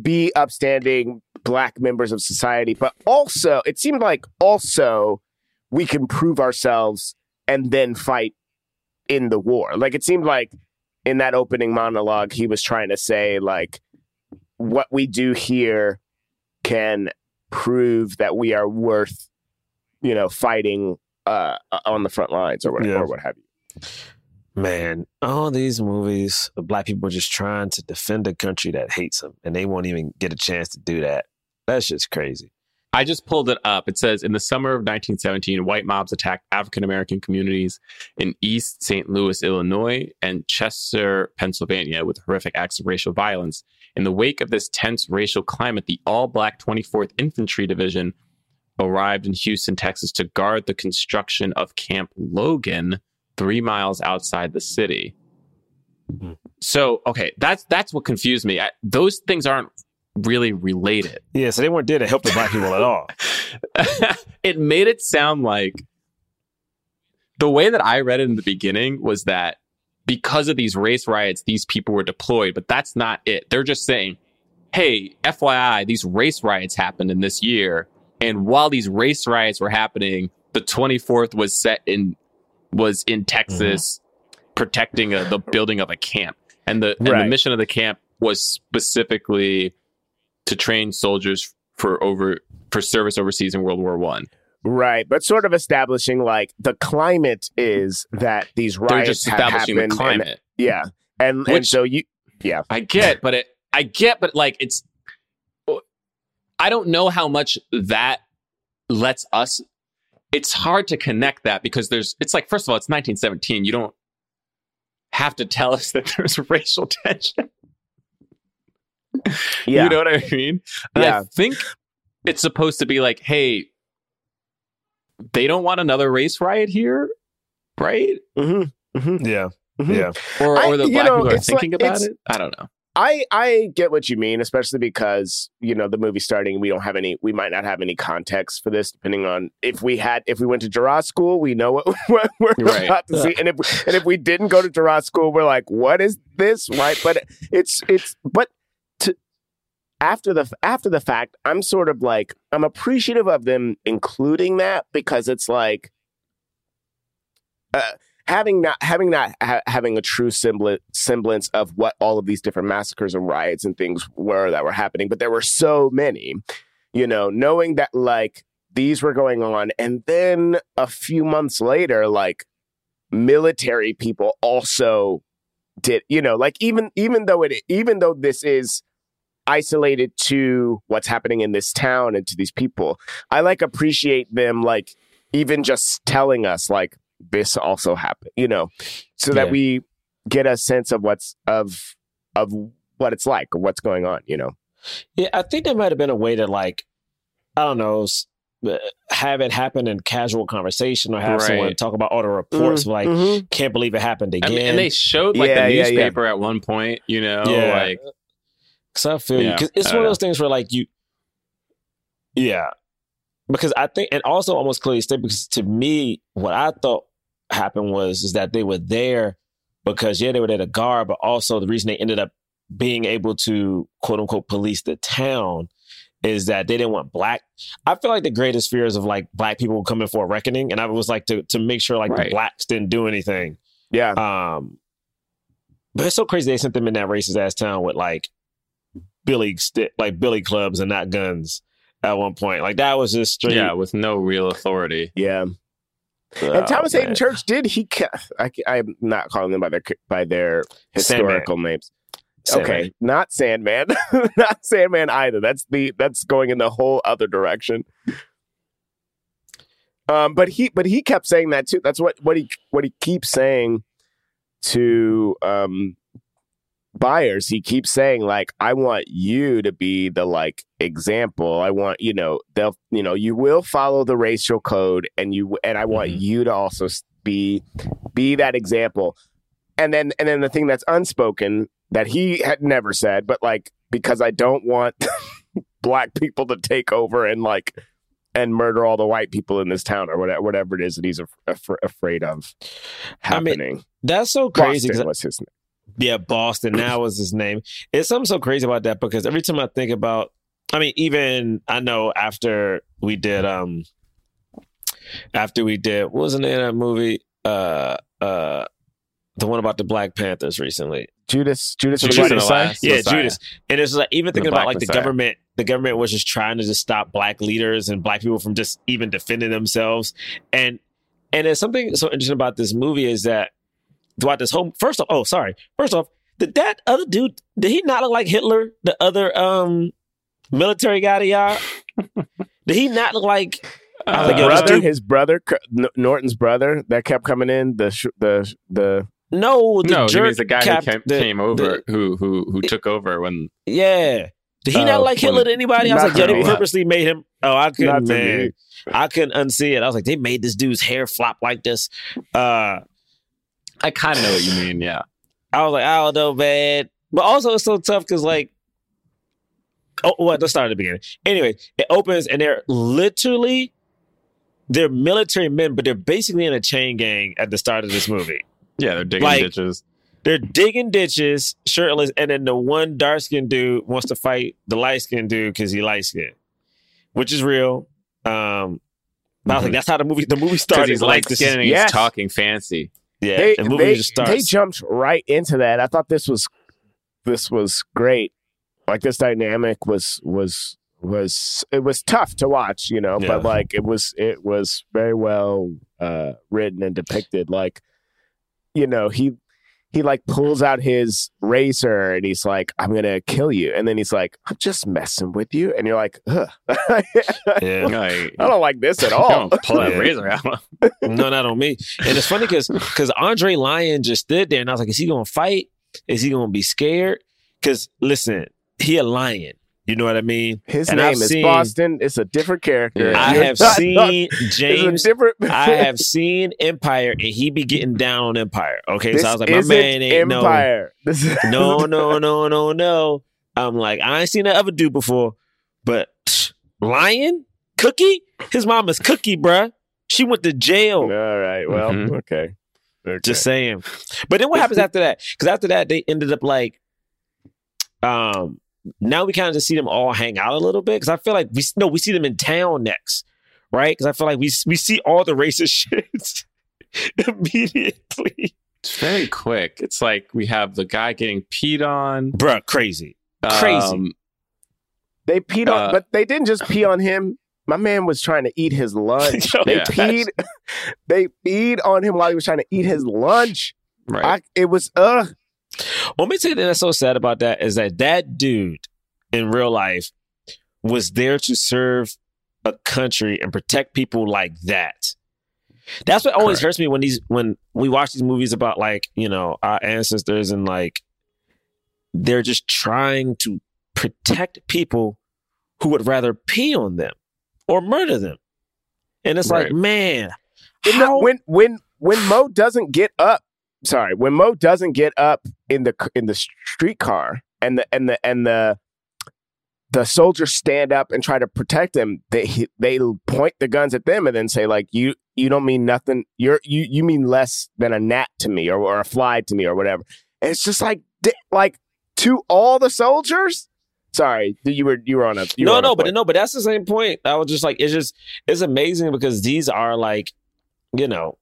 be upstanding black members of society, but also it seemed like also we can prove ourselves and then fight in the war. Like it seemed like in that opening monologue, he was trying to say like what we do here can prove that we are worth, you know, fighting uh, on the front lines or what, Yeah. or what have you. Man, all these movies of black people just trying to defend a country that hates them, and they won't even get a chance to do that. That's just crazy. I just pulled it up. It says in the summer of 1917, white mobs attacked African American communities in East St. Louis, Illinois, and Chester, Pennsylvania, with horrific acts of racial violence. In the wake of this tense racial climate, the all black 24th Infantry Division arrived in Houston, Texas to guard the construction of Camp Logan, three miles outside the city. Mm-hmm. So, okay, that's that's what confused me. I, those things aren't really related. *laughs* Yeah, so they weren't there to help the black people at all. *laughs* it made it sound like the way that I read it in the beginning was that because of these race riots, these people were deployed, but that's not it. They're just saying, hey, FYI, these race riots happened in this year. And while these race riots were happening, the 24th was set in was in Texas mm-hmm. protecting a, the building of a camp. And the and the mission of the camp was specifically to train soldiers for over for service overseas in World War One. Right, but sort of establishing like the climate is that these They're riots just have establishing the happened, and- climate. yeah, and and so you, yeah, I get, but it I get, but like it's I don't know how much that lets us it's hard to connect that because there's it's like first of all it's 1917 you don't have to tell us that there's *laughs* racial tension yeah, you know what i mean and Yeah. i think it's supposed to be like hey they don't want another race riot here right mm-hmm, mm-hmm. Yeah, Mhm. yeah. or or the you black know, people are thinking like- about it i don't know I I get what you mean, especially because you know the movie starting. We don't have any. We might not have any context for this, depending on if we had. If we went to Girard School, we know what, *laughs* what we're Right. about to see, and if and if we didn't go to Girard School, we're like, what is this? Right? But it's it's but to after the after the fact, I'm sort of like I'm appreciative of them including that because it's like. Uh, having not having not ha- having a true semblance semblance of what all of these different massacres and riots and things were that were happening, but there were so many, you know, knowing that like these were going on, and then a few months later, like military people also did, you know, like even even though it even though this is isolated to what's happening in this town and to these people, I like appreciate them like even just telling us like this also happened, you know, so that Yeah. we get a sense of what's of of what it's like or what's going on, you know. Yeah, I think there might have been a way to like, I don't know, uh, have it happen in casual conversation or have someone talk about all the reports. Like, Mhm. can't believe it happened I again. mean, and they showed like Yeah, the yeah, yeah. newspaper at one point you know Yeah. like Cause I feel you. Yeah, Cause it's I one of those things where like you, yeah. Because I think, and also almost clearly stated. Because to me, what I thought happened was is that they were there because yeah, they were there to guard, but also the reason they ended up being able to quote unquote police the town is that they didn't want black. I feel like the greatest fears of like black people coming for a reckoning, and I was like to to make sure like Right. the blacks didn't do anything. Yeah. Um, but it's so crazy they sent them in that racist ass town with like billy stick, like billy clubs and not guns at one point. Like that was just straight. yeah with no real authority Yeah. And Thomas Haden. Church did he I, am not calling them by their by their historical names. Sandman. Okay, not Sandman, *laughs* not Sandman either. That's the that's going in the whole other direction. Um, but he but he kept saying that too. That's what what he what he keeps saying to um Byers he keeps saying like i want you to be the like example i want you know they'll you know you will follow the racial code and you and i want Mhm. you to also be be that example and then and then the thing that's unspoken that he had never said but like because i don't want *laughs* black people to take over and like and murder all the white people in this town or whatever whatever it is that he's af- af- afraid of I mean, happening That's so crazy. Boston was his name Yeah, Boston. Now is his name. It's something so crazy about that because every time I think about, I mean, even I know after we did, um, after we did, what was the name of that movie? Uh, uh, the one about the Black Panthers recently. Judas Judas, Judas Judas Messiah? Yeah, Messiah. Judas. And it's like even thinking about like the Messiah. government. The government was just trying to just stop black leaders and black people from just even defending themselves. And and there's something so interesting about this movie is that throughout this whole first off, oh sorry, first off, did that other dude did he not look like Hitler? The other um military guy to y'all? *laughs* did he not look like? I was The like, brother, dude- his brother, Cur- Norton's brother, that kept coming in. The sh- the the no, the no, he jerk means the guy cap- who came, the- came over, the- who who who took over when Yeah. Did he Oh, not like Hitler to anybody? I was like, yo, to they purposely made him. Oh, I couldn't, man. I couldn't unsee it. I was like, they made this dude's hair flop like this. Uh, I kind of know what you mean. Yeah, I was like, I don't know, man. But also, it's so tough because, like, oh, what? Let's start at the beginning. Anyway, it opens and they're literally they're military men, but they're basically in a chain gang at the start of this movie. yeah, they're digging Like- ditches. They're digging ditches, shirtless, and then the one dark skinned dude wants to fight the light skinned dude because he light skinned, which is real. Um, but I was like, that's how the movie the movie *laughs* started. he's light skinned and Yes. he's talking fancy. Yeah, they, the movie they, just starts. they jumped right into that. I thought this was this was great. Like this dynamic was was was it was tough to watch, you know, Yeah. but like it was it was very well uh written and depicted. Like, you know, he he like pulls out his razor and he's like, I'm gonna kill you. And then he's like, I'm just messing with you. And you're like, Ugh. *laughs* yeah. Like, I don't like this at all. don't pull that razor out. *laughs* no, not on me. And it's funny because because Andre Lyon just stood there, and I was like, is he gonna fight? Is he gonna be scared? Because listen, he a lion. You know what I mean? His And name I've is seen- Boston. It's a different character. Yeah. I You're have not- seen *laughs* James. different. *laughs* I have *laughs* seen Empire, and he be getting down on Empire. Okay, This so I was like, my man ain't no, Empire. This is- no, no, no, no, no. I'm like, I ain't seen that other dude before, but psh, *sniffs* Lyon Cookie, his mom is Cookie, bruh. She went to jail. All right. Well, Mhm. okay. okay. Just saying. But then what happens after that? Because after that, they ended up like, um, now we kind of just see them all hang out a little bit. Because I feel like we no, we see them in town next, right? Because I feel like we we see all the racist *laughs* shit *laughs* immediately, It's very quick. It's like we have the guy getting peed on. bruh. Crazy, crazy. Um, they peed on, Uh, but they didn't just pee on him. My man was trying to eat his lunch. *laughs* Yo, they yeah. peed. They peed on him while he was trying to eat his lunch. right. I, it was ugh. Let me tell you thing that's so sad about that is that that dude in real life was there to serve a country and protect people like that. That's what always Correct. hurts me when these when we watch these movies about like you know our ancestors and like they're just trying to protect people who would rather pee on them or murder them, and it's like man, how when when when Mo doesn't get up, sorry, when Mo doesn't get up in the in the streetcar and the and the and the the soldiers stand up and try to protect him. They they point the guns at them and then say like you you don't mean nothing. You're you you mean less than a gnat to me or, or a fly to me or whatever. And it's just like like to all the soldiers. Sorry, you were you were on a you were no, a no, but no, but that's the same point. I was just like, it's just, it's amazing because these are like, you know,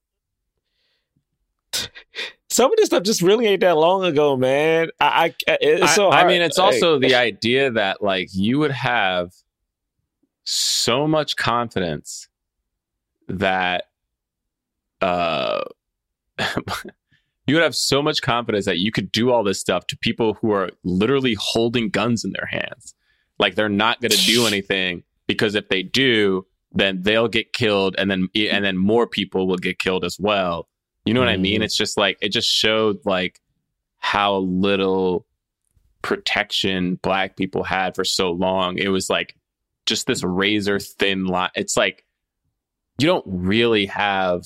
some of this stuff just really ain't that long ago, man. I, I it's so I hard. mean, it's Like, also the idea that like you would have so much confidence that uh *laughs* you would have so much confidence that you could do all this stuff to people who are literally holding guns in their hands. Like they're not going to do *laughs* anything because if they do, then they'll get killed and then and then more people will get killed as well. You know what I mean? Mhm. It's just like it just showed like how little protection black people had for so long. It was like just this razor thin line. It's like you don't really have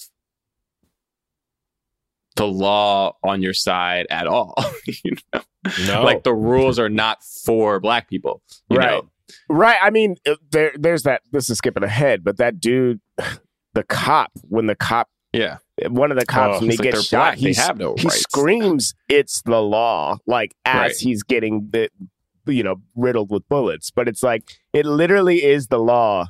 the law on your side at all. *laughs* you know? No. Like the rules are not for black people. Right. know? Right. I mean, uh, there, there's that. This is skipping ahead, but that dude, *sighs* the cop, when the cop, Yeah. One of the cops, Oh, when he like gets shot, have no he screams, "It's the law!" Like as Right. he's getting the, you know, riddled with bullets. But it's like it literally is the law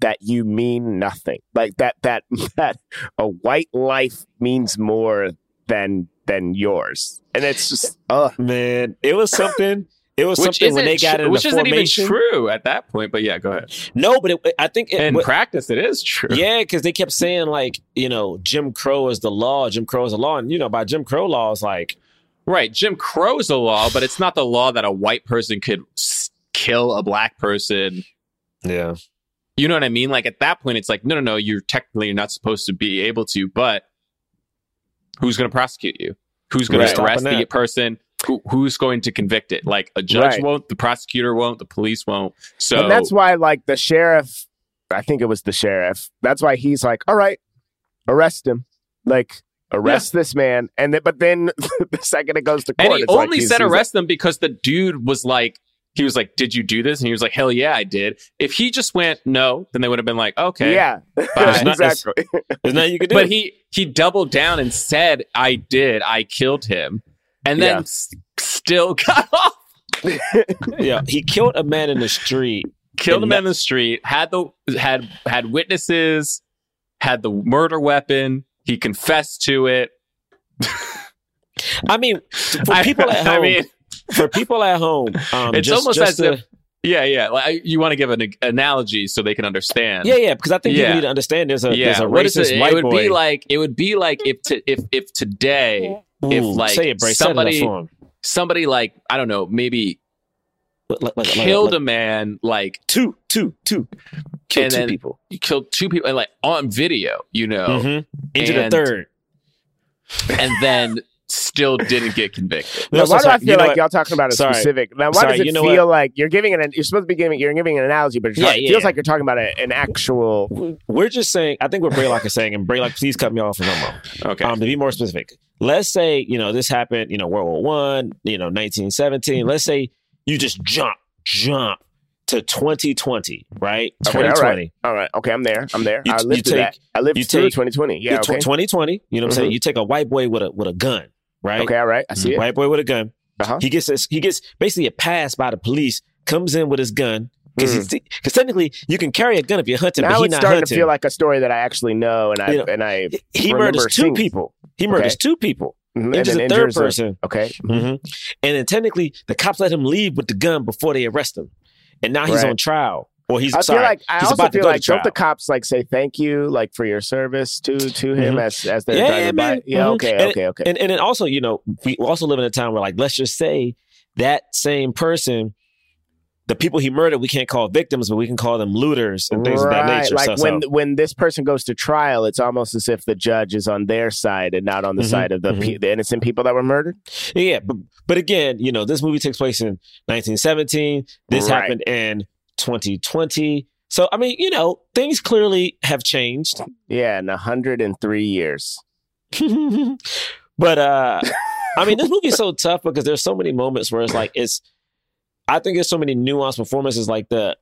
that you mean nothing. Like that. That *laughs* that a white life means more than than yours, and it's just, uh Man, it was something. It was Which something when they got in which isn't even true at that point. But yeah, go ahead. No, but it, I think it, In what- practice, it is true. Yeah, because they kept saying like, you know, Jim Crow is the law. Jim Crow is the law, and you know, by Jim Crow laws, like, Right. Jim Crow is a law, but it's not the law that a white person could s- kill a black person. yeah, You know what I mean? Like at that point, it's like, no, no, no, you're technically not supposed to be able to, but who's going to prosecute you? Who's going Right. to arrest the person? Who, who's going to convict it? Like a judge Right. won't, the prosecutor won't, the police won't. So and that's why, like the sheriff, I think it was the sheriff. That's why he's like, "All right, arrest him." Like arrest this man, and then, but then *laughs* the second it goes to court, and he it's like only he's- said he's arrest them because the dude was like, he was like, "Did you do this?" And he was like, "Hell yeah, I did." If he just went no, then they would have been like, like- "Okay, Yeah, Fine. *laughs* exactly. there's nothing you could do. but he he doubled down and said, "I did. I killed him," and then Yeah. s- still *laughs* got off. *laughs* yeah, he killed a man in the street. Killed And him in the street. Had the had had witnesses. Had the murder weapon. He confessed to it. I mean, for *laughs* I- people at home, I mean, for people at home, um, it's just- almost just as to- if yeah, yeah. Like you want to give an ag- analogy so they can understand. yeah, yeah, because I think Yeah. people need to understand there's a yeah. there's a racist it? white it would boy. be like it would be like if to, if if today if like it, Bray, set it up somebody somebody like I don't know maybe Like- like- like- killed like- a man like two, two, two, killed two people. you killed two people and like on video, you know, Mhm. into the third. and then still didn't get convicted. Now, why so do I feel you know like what? y'all talking about a Sorry. specific? Now, why Sorry, does it you know feel like you're giving an? You're supposed to be giving. You're giving an analogy, but it's Yeah, it yeah, feels yeah. like you're talking about a, an actual. We're just saying. I think what Braylock is saying, and Braylock, please cut me off if I'm wrong. Okay. Um, to be more specific, let's say you know this happened. You know, World War One. You know, 1917. Let's say you just jump, jump to 2020, right? Okay, 2020. right, all right. Okay, I'm there. I'm there. You- I you lived through take- that. I lived you through take- 2020. Yeah. Yeah, Okay. 2020. You know what I'm saying? Mhm. You take a white boy with a with a gun, right? Okay. All right. I see it. White boy with a gun. Uh-huh. He gets this, he gets basically a pass by the police. Comes in with his gun because because technically you can carry a gun if you're hunting, Mm. Now but it's starting hunting. to feel like a story that I actually know, and I You know, and I he murders two people. He murders Okay. two people. Mhm, and Injures then a third injures a- person. Okay. hmm And then technically, the cops let him leave with the gun before they arrest him, and now he's Right. on trial. Or he's I sorry, feel like I he's also about to feel go like don't the cops like say thank you like for your service to to him Mhm. as as they're Yeah, driving yeah, by. man. Yeah. Mhm. Okay. And- okay. Okay. And and then also, you know, we also live in a time where, like, let's just say that same person, the people he murdered, we can't call victims, but we can call them looters and things of that Right, nature. Like So- when so- when this person goes to trial, it's almost as if the judge is on their side and not on the Mhm, side of the pe- the innocent people that were murdered. Yeah, but but again, you know, this movie takes place in 1917. This Right. happened in 2020. So I mean, you know, things clearly have changed. Yeah, in hundred and three years. *laughs* but uh I mean, this movie's so tough because there's so many moments where it's like it's I think there's so many nuanced performances like the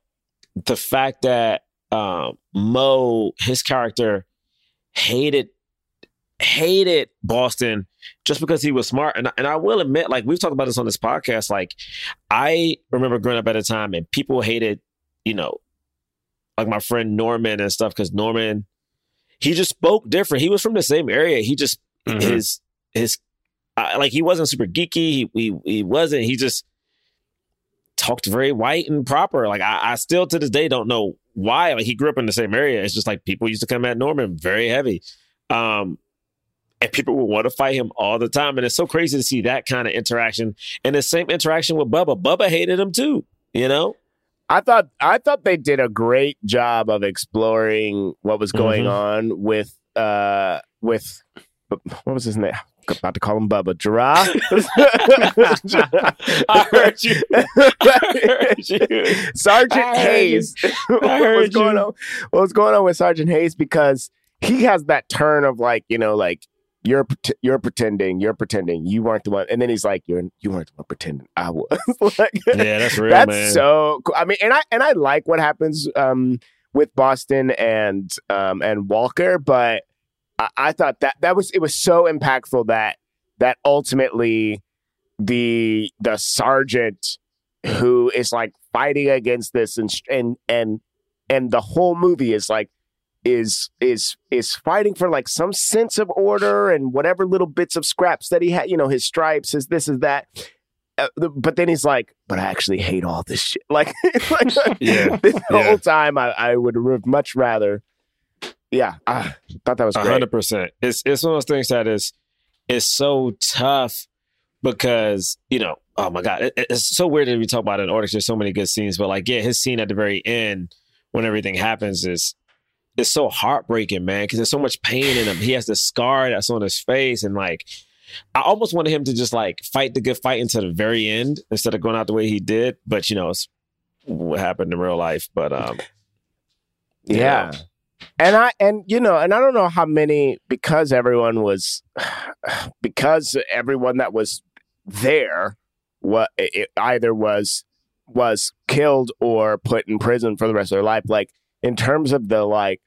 the fact that um Mo, his character, hated hated Boston just because he was smart. And, and I will admit, like we've talked about this on this podcast, like I remember growing up at a time and people hated, you know, like my friend Norman and stuff, because Norman, he just spoke different. He was from the same area. He just Mhm. his his uh, like he wasn't super geeky. He, he he wasn't. He just talked very white and proper. Like I, I still to this day don't know why. Like he grew up in the same area. It's just like people used to come at Norman very heavy. Um and people would want to fight him all the time. And it's so crazy to see that kind of interaction. And the same interaction with Bubba. Bubba hated him too, you know? I thought I thought they did a great job of exploring what was going Mhm. on with uh with what was his name? about to call him Bubba. Gerard. *laughs* I heard you. *laughs* I heard you. Sergeant I heard Hayes. I *laughs* what's heard going you. on? What's going on with Sergeant Hayes? Because he has that turn of like, you know, like you're you're pretending, you're pretending, you weren't the one, and then he's like, you're you weren't the one pretending, I was. *laughs* like, Yeah, that's real, that's man. so cool. I mean, and I and I like what happens um, with Boston and um, and Walker, but I, I thought that that was it was so impactful that that ultimately the the sergeant who is like fighting against this and and and and the whole movie is like is is is fighting for like some sense of order and whatever little bits of scraps that he had you know his stripes his this is that uh, but then he's like but i actually hate all this shit *laughs* like, like *laughs* Yeah, *laughs* the yeah. whole time i i would have much rather yeah i thought that was hundred percent. It's it's one of those things that is it's so tough because you know, oh my god, it, it's so weird that we talk about it in order. There's so many good scenes, but like, yeah, his scene at the very end when everything happens is it's so heartbreaking, man, because there's so much pain in him. He has the scar that's on his face, and like, I almost wanted him to just like fight the good fight until the very end instead of going out the way he did. But you know, it's what happened in real life. But um, Yeah. And I and you know, and I don't know how many because everyone was *sighs* because everyone that was there what it either was was killed or put in prison for the rest of their life like in terms of the like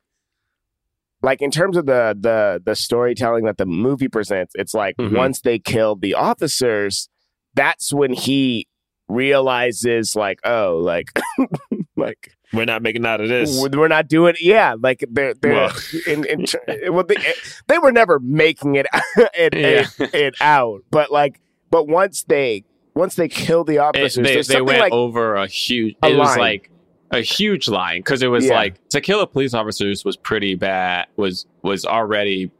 like in terms of the the the storytelling that the movie presents it's like Mhm. once they killed the officers that's when he realizes like oh like *laughs* like we're not making out of this. we're not doing yeah like they're they're Well. *laughs* in, in, well, they, they were never making it *laughs* it, Yeah. it it out but like but once they once they kill the It- officers they they went like over a huge. a it was line. like a huge line because it was Yeah. like to kill a police officers was pretty bad. Was was already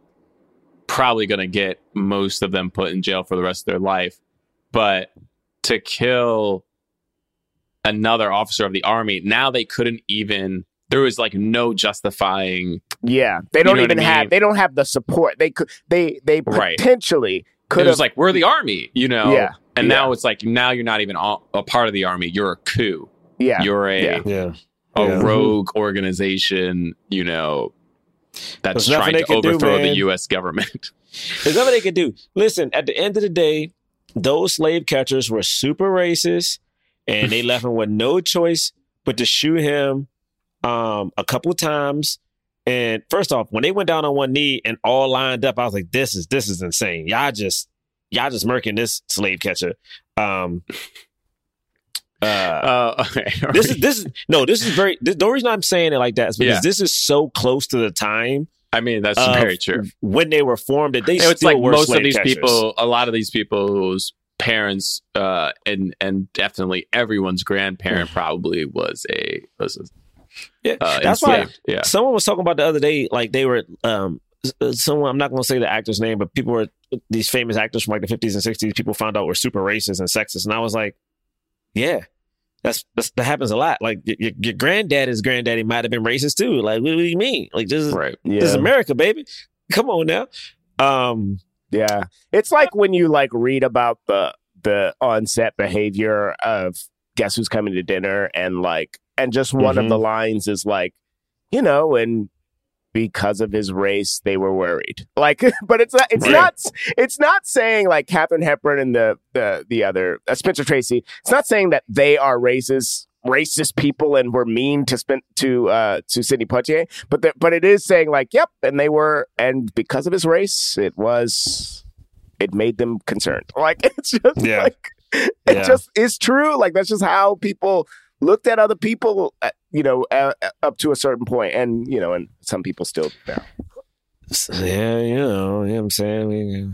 probably going to get most of them put in jail for the rest of their life, but to kill another officer of the army now they couldn't even. There was like no justifying. yeah they don't know even I have they don't have the support they could they they Right. potentially could it was like we're the army, you know. Yeah. And Yeah. now it's like now you're not even all, a part of the army. You're a coup. Yeah You're a Yeah. Yeah. a Yeah. rogue organization, you know, that's There's trying to can do, overthrow the. U.S. government. *laughs* There's nothing they could do. Listen, at the end of the day, those slave catchers were super racist, and they *laughs* left him with no choice but to shoot him um, a couple times. And first off, when they went down on one knee and all lined up, I was like, "This is this is insane. Y'all just y'all just murking this slave catcher." Um, uh, Uh, *laughs* okay. this is this is no, this is very. This, the reason I'm saying it like that is because Yeah. this is so close to the time I mean, that's very true. when they were formed that they it's still like were most of these catchers. people, a lot of these people's parents, uh, and and definitely everyone's grandparent *sighs* probably was a was a, Yeah, uh, that's why. Yeah. someone was talking about the other day, like they were um uh, someone I'm not going to say the actor's name, but people were these famous actors from like the 50s and 60s. People found out were super racist and sexist, and I was like, yeah. That's, that's that happens a lot. Like your, your, your granddaddy's granddaddy might have been racist too. Like, what do you mean? Like, this is Right. yeah this is America, baby. Come on now. Um, Yeah. It's like when you like read about the the on-set behavior of guess who's coming to dinner and like and just one of Mhm. the lines is like, you know, and because of his race they were worried. *laughs* Like but it's not it's Right. not it's not saying like Katharine Hepburn and the the the other uh, Spencer Tracy. It's not saying that they are racist racist people and were mean to spend to uh to Sidney Poitier, but the, but it is saying like, yep, and they were and because of his race, it was it made them concerned. *laughs* Like it's just Yeah. like it Yeah. just is true. Like that's just how people looked at other people, uh, you know, uh, up to a certain point, and you know, and some people still. Yeah. Yeah, you know, you know what I'm saying? We,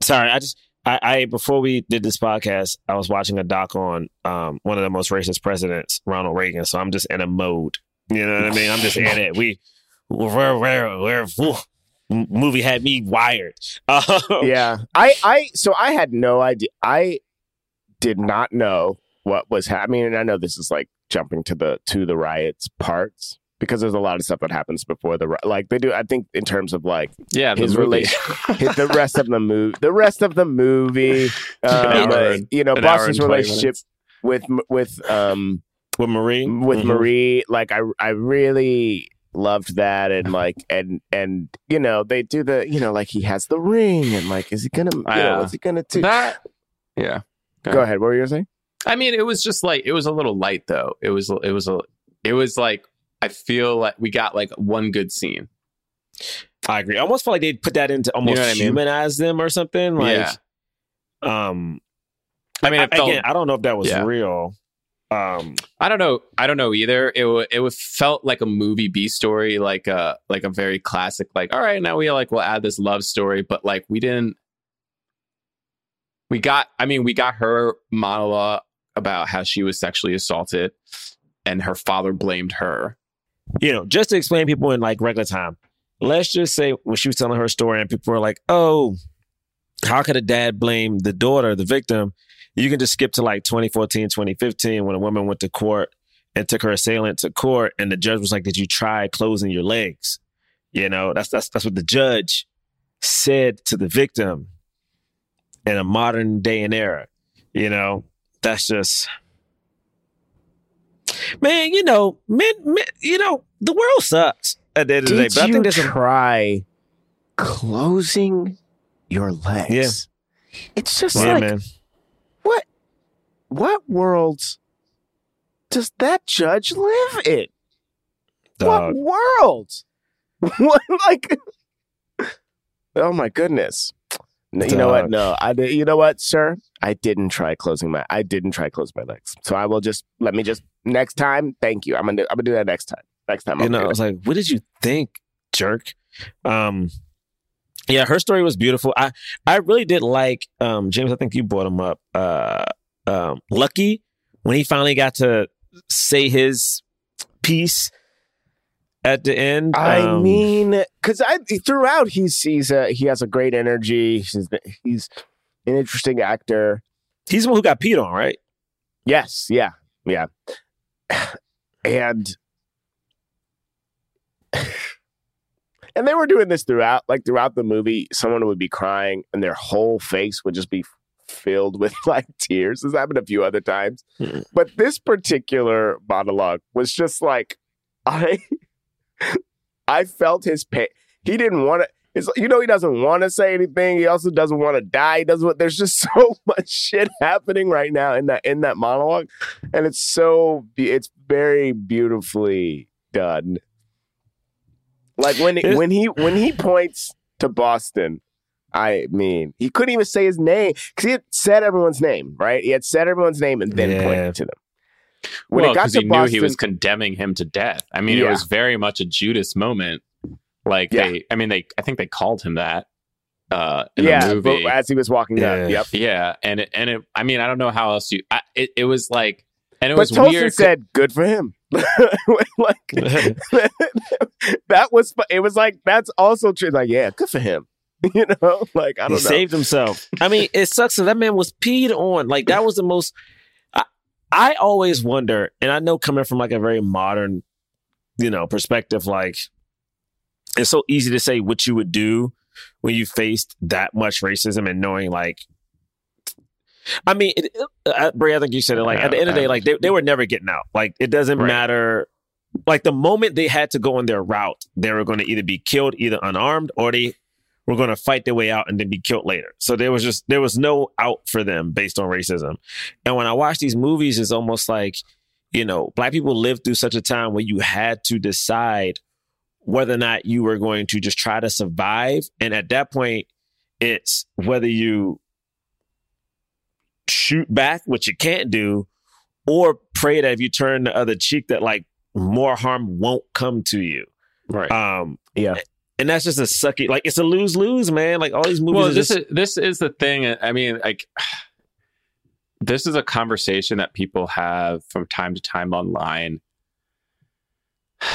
sorry, I just I, I before we did this podcast, I was watching a doc on um one of the most racist presidents, Ronald Reagan. So I'm just in a mode. You know what I mean? I'm just in it. We we're we're we're whew, movie had me wired. *laughs* Um, yeah, I, I, so I had no idea. I did not know what was happening. And I know this is like jumping to the to the riots parts, because there's a lot of stuff that happens before the like they do. I think in terms of like Yeah, his movie. relation, his, the rest of the movie, the rest of the movie, um, hour you know, Boston's relationship with with um with Marie. with Mhm. Marie, like I I really loved that and *laughs* like and and you know they do the you know like he has the ring and like is he gonna you know Yeah. what's he gonna do? That, yeah. Go ahead. What were you gonna say? I mean, it was just like it was a little light though. It was it was a it was like I feel like we got like one good scene. I agree. I almost feel like they put that into almost know what I mean? them or something. Like, Yeah. um, I mean, I, felt, again, I don't know if that was Yeah. real. Um, I don't know. I don't know either. It it was felt like a movie B story, like a like a very classic. Like, all right, now we like we'll add this love story, but like we didn't. We got. I mean, we got her monologue about how she was sexually assaulted, and her father blamed her. you know, just to explain people in like regular time. Let's just say when she was telling her story and people were like, "Oh, how could a dad blame the daughter, the victim?" You can just skip to like 2014, 2015 when a woman went to court and took her assailant to court and the judge was like, "Did you try closing your legs?" You know, that's that's that's what the judge said to the victim in a modern day and era. You know, that's just man, you know, men, men you know, the world sucks at the end of the day. But I think there's a, try closing your legs? Yeah. It's just yeah, like man. what what world does that judge live in? Dog. What world? *laughs* what like? *laughs* Oh my goodness! You know what? No, I did. You know what, sir? I didn't try closing my. I didn't try close my legs. So I will just let me just next time. Thank you. I'm gonna. I'm gonna do that next time. Next time. You I'll know, I was like, what did you think, jerk? Um, yeah, her story was beautiful. I I really did like um James. I think you brought him up. Uh, um, Lucky when he finally got to say his piece at the end. I um, mean, because I throughout he's he's a, he has a great energy. He's he's an interesting actor. he's the one who got peed on, right? Yes, yeah, yeah, *sighs* and *sighs* and they were doing this throughout, like throughout the movie. Someone would be crying, and their whole face would just be filled *laughs* with like tears. This happened a few other times, Hmm. but this particular monologue was just like *laughs* I, I felt his pain. He didn't want to. It's, you know, he doesn't want to say anything. He also doesn't want to die. He doesn't. Want, there's just *laughs* so much shit happening right now in that in that monologue, and it's so it's very beautifully done. Like when It- when he when he points to Boston, I mean, he couldn't even say his name because he had said everyone's name, right? He had said everyone's name and then Yeah. pointed to them. When well, it got because to he knew he was condemning him to death. I mean, Yeah. it was very much a Judas moment. Like Yeah. they, I mean, they, I think they called him that uh, in yeah, the movie. as he was walking Yeah. down, yep. Yeah, and it, and it, I mean, I don't know how else you. I, it, it was like, and it But was Tolson weird. said, "Good for him." *laughs* like *laughs* that was, it was like that's also true. Like, yeah, good for him. *laughs* You know, like I don't know. saved himself. I mean, it sucks that that man was peed on. Like that was the most. I, always wonder, and I know coming from like a very modern, you know, perspective, like it's so easy to say what you would do when you faced that much racism and knowing like. I mean, it, uh, Bray, I think you said it. Like at the end of the day, like they, they were never getting out. Like it doesn't Right. matter. Like the moment they had to go on their route, they were going to either be killed, either unarmed, or they were going to fight their way out and then be killed later. So there was just there was no out for them based on racism. And when I watch these movies, it's almost like you know black people lived through such a time where you had to decide whether or not you were going to just try to survive. And at that point, it's whether you shoot back, which you can't do, or pray that if you turn the other cheek, that like more harm won't come to you. right. Um, Yeah. And that's just a sucky. Like it's a lose lose, man. Like all these movies. well, this just, is this is the thing. Uh, I mean, like, *sighs* this is a conversation that people have from time to time online. *sighs*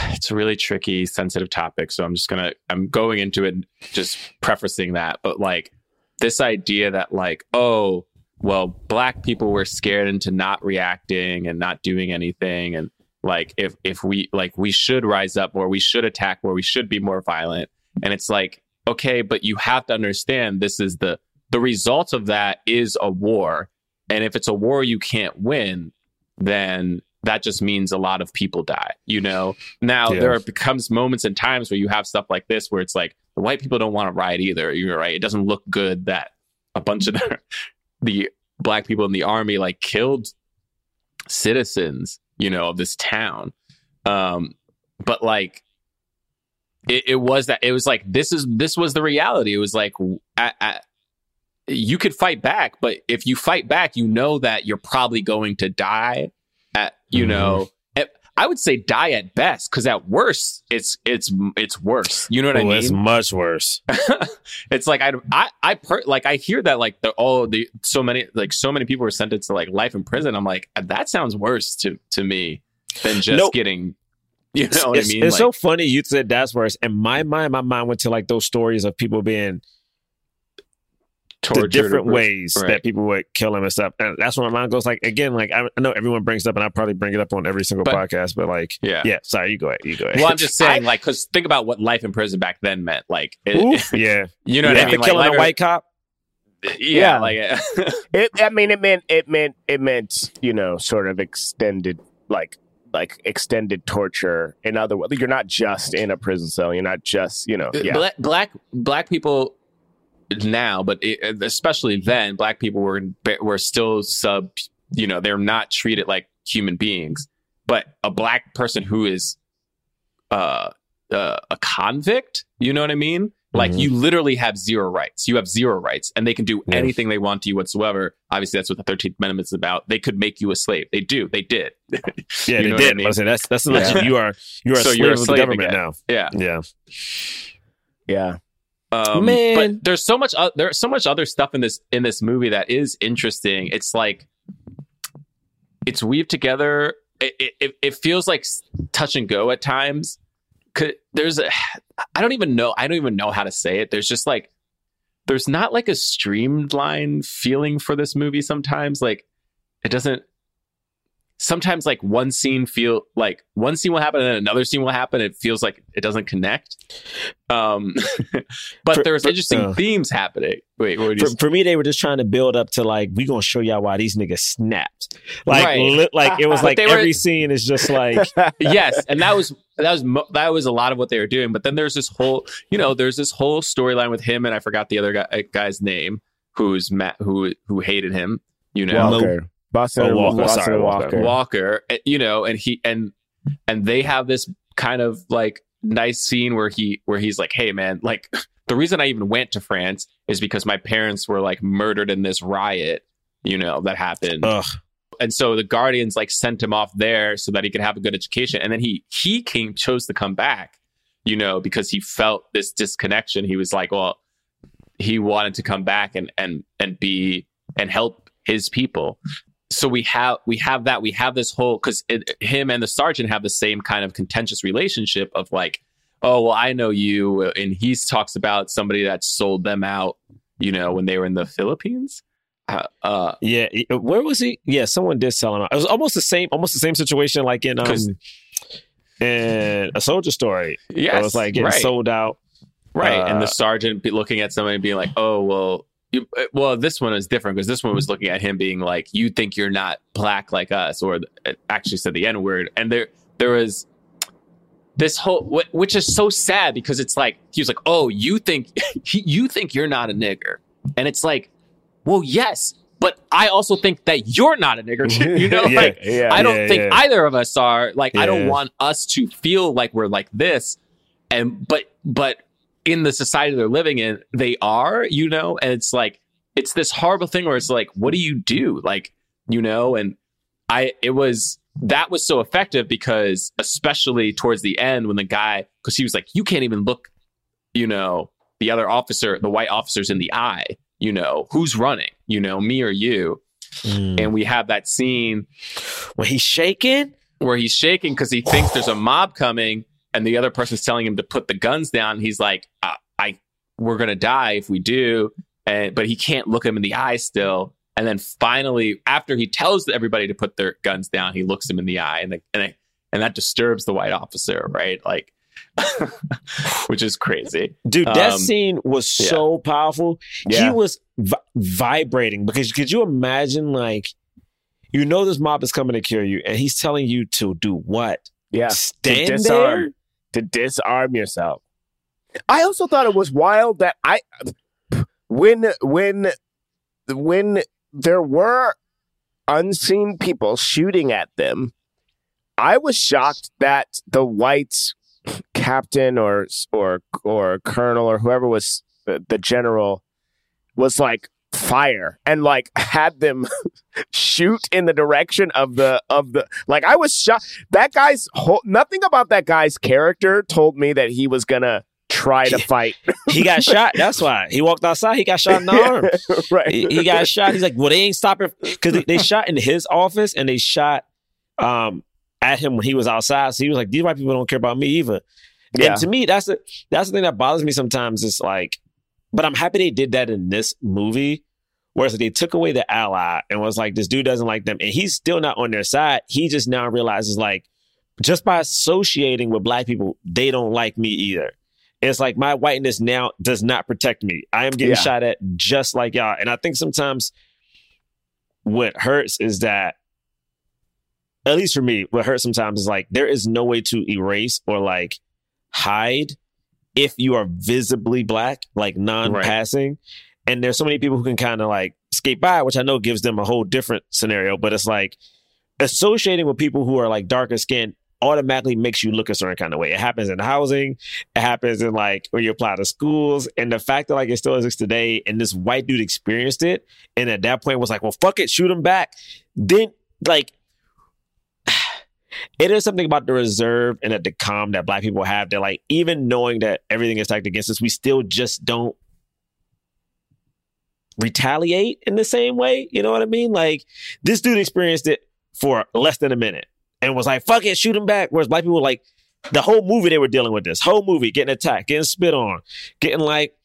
It's a really tricky, sensitive topic, so I'm just gonna I'm going into it just prefacing that, but like this idea that like, oh, well, black people were scared into not reacting and not doing anything, and Like if if we like we should rise up more, we should attack more, we should be more violent. And it's like, okay, but you have to understand this is the the result of that is a war. And if it's a war you can't win, then that just means a lot of people die, you know? Now Yeah. there becomes moments and times where you have stuff like this where it's like the white people don't want to riot either. You're right. It doesn't look good that a bunch of the, *laughs* the black people in the army like killed citizens, you know, of this town. Um, but like it, it was that it was like this is this was the reality. It was like you could fight back, but if you fight back, you know that you're probably going to die. At you Mhm. know, I would say die at best because at worst, it's it's it's worse. You know what I Oh, mean? it's much worse. *laughs* it's like I I I per, like I hear that like the oh the so many like so many people were sentenced to like life in prison. I'm like that sounds worse to to me than just Nope. getting. You know what it's, I mean? It's Like, so funny you said that's worse. And my mind, my mind went to like those stories of people being the different ways right. that people would kill him and stuff. And that's when my mind goes like again, like I, I know everyone brings it up and I probably bring it up on every single But- podcast, but like Yeah. yeah, sorry, you go ahead. You go ahead. Well, I'm just *laughs* saying, like, because think about what life in prison back then meant. Like, it, Oof, *laughs* yeah. you know yeah, what I mean? Like, killing life- a white cop. yeah, Yeah. like, *laughs* It, I mean, it meant it meant it meant you know sort of extended like like extended torture. In other words, you're not just in a prison cell. You're not just you know uh, yeah. black, black black people now, but it, especially then, black people were were still sub. You know, they're not treated like human beings. But a black person who is uh, uh, a convict, you know what I mean? Like Mhm. you literally have zero rights. You have zero rights, and they can do Yeah. anything they want to you whatsoever. Obviously, that's what the Thirteenth Amendment is about. They could make you a slave. They do. They did. *laughs* Yeah, You they know what did. I mean? I say that's that's legit. You are you are So a slave you're a of the government again. now. yeah. Yeah. yeah. Um, Man. but there's so much o- there's so much other stuff in this in this movie that is interesting. It's like it's weaved together. It it, it- feels like touch and go at times. 'Cause There's a *sighs* I don't even know I don't even know how to say it. There's just like there's not like a streamlined feeling for this movie sometimes. Like it doesn't sometimes like one scene feel like one scene will happen and then another scene will happen. It feels like it doesn't connect. Um, *laughs* but For- there's for- interesting uh. themes happening. Wait, what you For, for me, they were just trying to build up to like we gonna show y'all why these niggas snapped. Like, Right. li- like it was *laughs* like they were- every scene is just like *laughs* yes, and that was that was mo- that was a lot of what they were doing. But then there's this whole, you know, there's this whole storyline with him, and I forgot the other guy, uh, guy's name, who's Matt, who who hated him. You know, Walker, Boston, Oh, Walker, Boston sorry, Walker. Walker. Walker, uh, you know, and he and and they have this kind of like nice scene where he where he's like, "Hey, man, like the reason I even went to France is because my parents were like murdered in this riot, you know, that happened." ugh. and so the guardians like sent him off there so that he could have a good education and then he he came chose to come back you know because he felt this disconnection he was like well he wanted to come back and and and be and help his people so we have we have that we have this whole because him and the sergeant have the same kind of contentious relationship of like oh well i know you and he talks about somebody that sold them out you know when they were in the philippines uh, uh Yeah, where was he? Yeah, someone did sell him. out. It was almost the same, almost the same situation like in um in a soldier story. yeah it was like getting right. sold out. Right. and Uh, the sergeant be looking at somebody and being like, oh, well, you, uh, well, this one is different because this one was looking at him being like, you think you're not black like us, or actually said the N word. And there, there was this whole, which is so sad because it's like, he was like, oh, you think, *laughs* you think you're not a nigger. And it's like, well, yes, but I also think that you're not a nigger. you *laughs* know, Yeah, like, yeah. I don't yeah, think either of us are like I don't want us to feel like we're like this and but but in the society they're living in they are you know? And it's like it's this horrible thing where it's like what do you do? Like you know? And I it was that was so effective because especially towards the end when the guy because he was like you can't even look you know the other officer the white officers in the eye you know? Who's running? You know me or you. Mm. and we have that scene When he's shaking, where he's shaking because he thinks there's a mob coming and the other person's telling him to put the guns down he's like I, I we're gonna die if we do and but he can't look him in the eye still and then finally after he tells everybody to put their guns down he looks him in the eye and the, and the, and that disturbs the white officer, right? Like, *laughs* which is crazy. Dude, that Um, scene was yeah. so powerful. Yeah. He was vi- vibrating because could you imagine, like, you know, this mob is coming to kill you, and he's telling you to do what? Yeah. Stand to disarm, there? To disarm yourself. I also thought it was wild that I when when when there were unseen people shooting at them, I was shocked that the white captain or or or colonel or whoever was the, the general was like fire and like *laughs* had them *laughs* shoot in the direction of the of the like I was shocked that guy's whole nothing about that guy's character told me that he was gonna try to fight He got *laughs* shot. That's why he walked outside. He got shot in the arm. right he, he got shot. He's like, well, they ain't stopping because they, they shot in his office and they shot um at him when he was outside. So he was like, these white people don't care about me either. Yeah. And to me, that's the that's the thing that bothers me sometimes. Is like, but I'm happy they did that in this movie. Whereas they took away the ally and was like, this dude doesn't like them, and he's still not on their side. He just now realizes like, just by associating with black people, they don't like me either. It's like my whiteness now does not protect me. I am getting Yeah. shot at just like y'all. And I think sometimes what hurts is that, at least for me, what hurts sometimes is like there is no way to erase or like hide if you are visibly black, like non-passing. And there's so many people who can kind of like skate by, which I know gives them a whole different scenario. But it's like associating with people who are like darker skinned automatically makes you look a certain kind of way. It happens in housing, it happens in like when you apply to schools. And the fact that like it still exists today and this white dude experienced it and at that point was like, well, fuck it, shoot him back. Then like *sighs* it is something about the reserve and that the calm that black people have that like even knowing that everything is stacked against us, we still just don't retaliate in the same way. You know what I mean? Like this dude experienced it for less than a minute and was like, fuck it, shoot him back. Whereas black people were like, the whole movie they were dealing with this. Whole movie getting attacked, getting spit on, getting like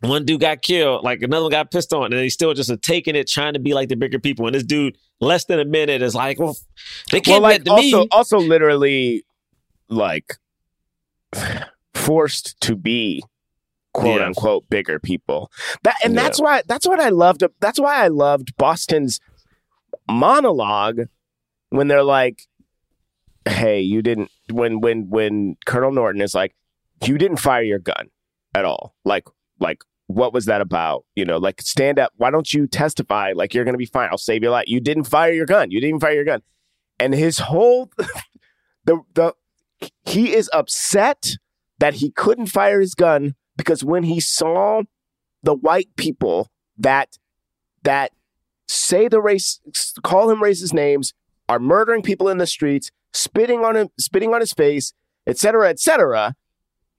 one dude got killed, like another one got pissed on, and they still just are taking it, trying to be like the bigger people. And this dude, less than a minute, is like, well, they can't like get to also me. also literally like *sighs* forced to be quote Yeah. unquote bigger people. That and Yeah. that's why that's what I loved. That's why I loved Boston's monologue when they're like, "Hey, you didn't." When when when Colonel Norton is like, "You didn't fire your gun at all." Like like. What was that about? You know, like stand up. Why don't you testify? Like you're gonna be fine. I'll save your life. You didn't fire your gun. You didn't fire your gun. And his whole *laughs* the the he is upset that he couldn't fire his gun because when he saw the white people that that say the race call him racist names are murdering people in the streets spitting on him spitting on his face etc etc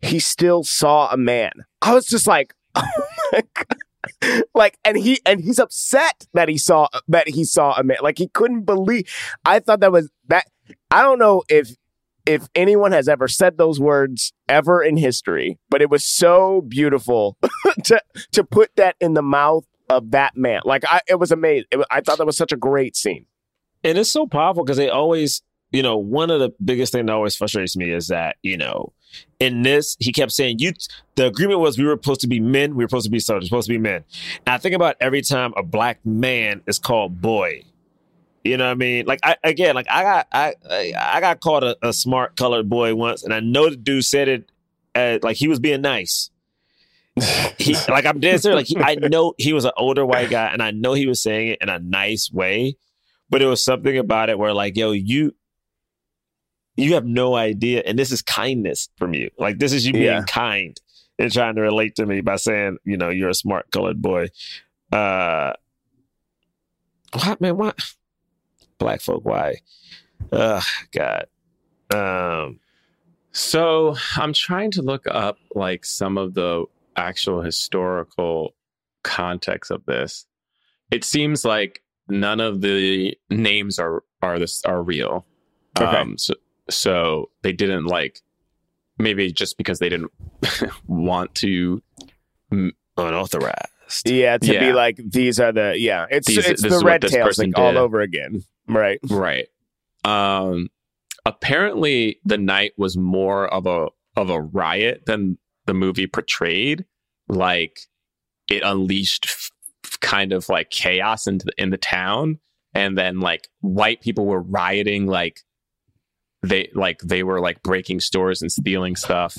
he still saw a man i was just like *laughs* oh my God. like and he and he's upset that he saw that he saw a man like he couldn't believe i thought that was that i don't know if if anyone has ever said those words ever in history, but it was so beautiful *laughs* to to put that in the mouth of that man. Like I, it was amazing. It, I thought that was such a great scene. and it's so powerful because they always, you know, one of the biggest thing that always frustrates me is that, you know, in this, he kept saying, you, the agreement was we were supposed to be men, we were supposed to be soldiers, supposed to be men. And I think about every time a black man is called boy. You know what I mean? Like I again, like I got I I got called a, a smart colored boy once, and I know the dude said it uh, like he was being nice. He like I'm dead serious. Like he, I know he was an older white guy, and I know he was saying it in a nice way, but it was something about it where like, yo, you you have no idea, and this is kindness from you. Like this is you being Yeah. kind and trying to relate to me by saying, you know, you're a smart colored boy. Uh, what man? What black folk? Why? Uh, God. Um, So I'm trying to look up like some of the actual historical context of this. It seems like none of the names are are this are real. Okay. Um, so so they didn't like maybe just because they didn't *laughs* want to unauthorized. Yeah, to be like these are the yeah. It's These- it's the red tails like all over again. Right. Right. Um apparently the night was more of a of a riot than the movie portrayed. Like it unleashed f- f- kind of like chaos into the, in the town, and then like white people were rioting like they like they were like breaking stores and stealing stuff.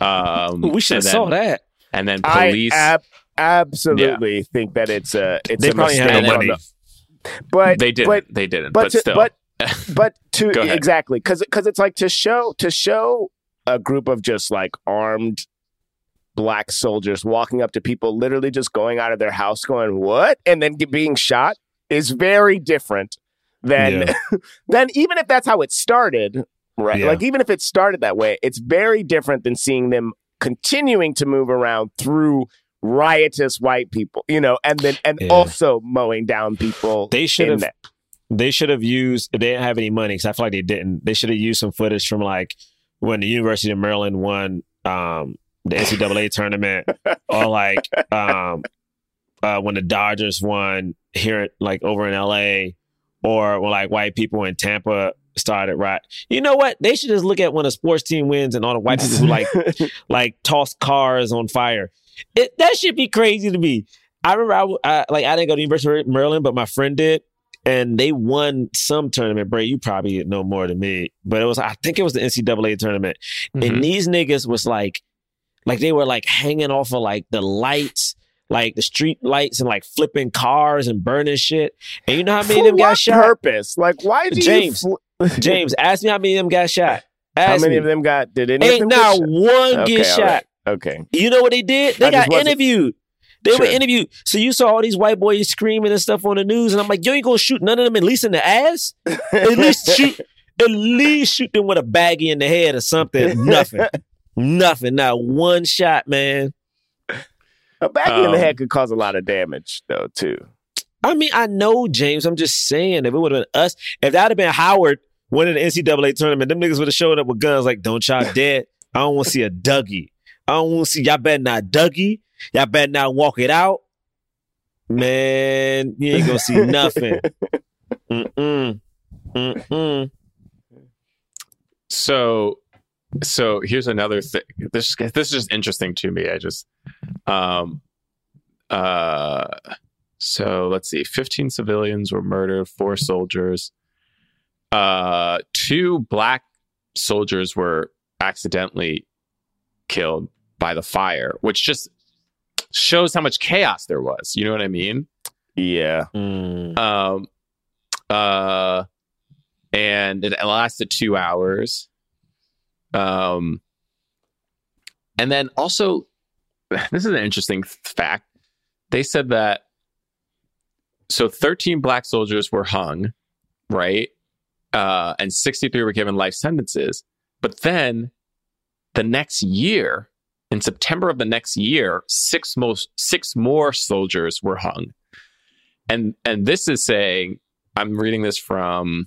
Um, we should have saw that. And then police. I ab- absolutely think that it's a it's They a probably had mistake on money. the- but they didn't. But they didn't. but But, to- still. but- *laughs* but to exactly because because it's like to show to show a group of just like armed black soldiers walking up to people literally just going out of their house going what and then get, being shot is very different than Yeah. *laughs* than even if that's how it started right Yeah. like even if it started that way it's very different than seeing them continuing to move around through riotous white people you know and then and Yeah. also mowing down people They should have- that. They should have used. They didn't have any money because I feel like they didn't. They should have used some footage from like when the University of Maryland won um, the NCAA *laughs* tournament, or like um, uh, when the Dodgers won here, like over in LA, or when like white people in Tampa started right. You know what? They should just look at when a sports team wins and all the white people who like *laughs* like toss cars on fire. It, that should be crazy to me. I remember I, I- like I didn't go to University of Maryland, but my friend did, and they won some tournament. Bray, you probably know more than me, but it was I think it was the NCAA tournament, Mhm. and these niggas was like, like they were like hanging off of like the lights. Like the street lights and like flipping cars and burning shit. And you know how many For of them got shot? purpose? Like, why do James, you? Fl- James, *laughs* ask me how many of them got shot. how many me. of them got? Did any of Ain't them now get shot? one Okay, get all shot. right. Okay. You know what they did? They I got interviewed. They were interviewed. So you saw all these white boys screaming and stuff on the news, and I'm like, yo, you ain't gonna shoot none of them at least in the ass. At *laughs* least shoot. At least shoot them with a baggie in the head or something. Nothing. *laughs* Nothing. Not one shot, man. A baggie in the Um, head could cause a lot of damage, though, too. I mean, I know, James. I'm just saying, if it would have been us, if that had been Howard winning the NCAA tournament, them niggas would have showed up with guns like, don't y'all *laughs* dead. I don't want to see a Dougie. I don't want to see, y'all better not Dougie. Y'all better not walk it out. Man, you ain't gonna see *laughs* nothing. Mm-mm. Mm-mm. so so here's another thing this this is just interesting to me i just um uh so let's see 15 civilians were murdered four soldiers uh two black soldiers were accidentally killed by the fire which just shows how much chaos there was you know what i mean Yeah. Mm. um, uh, and it lasted two hours. Um, and then also, *sighs* this is an interesting fact. They said that so 13 black soldiers were hung, right? Uh, and 63 were given life sentences. But then the next year, in September of the next year, six most six more soldiers were hung. And and this is saying i'm reading this from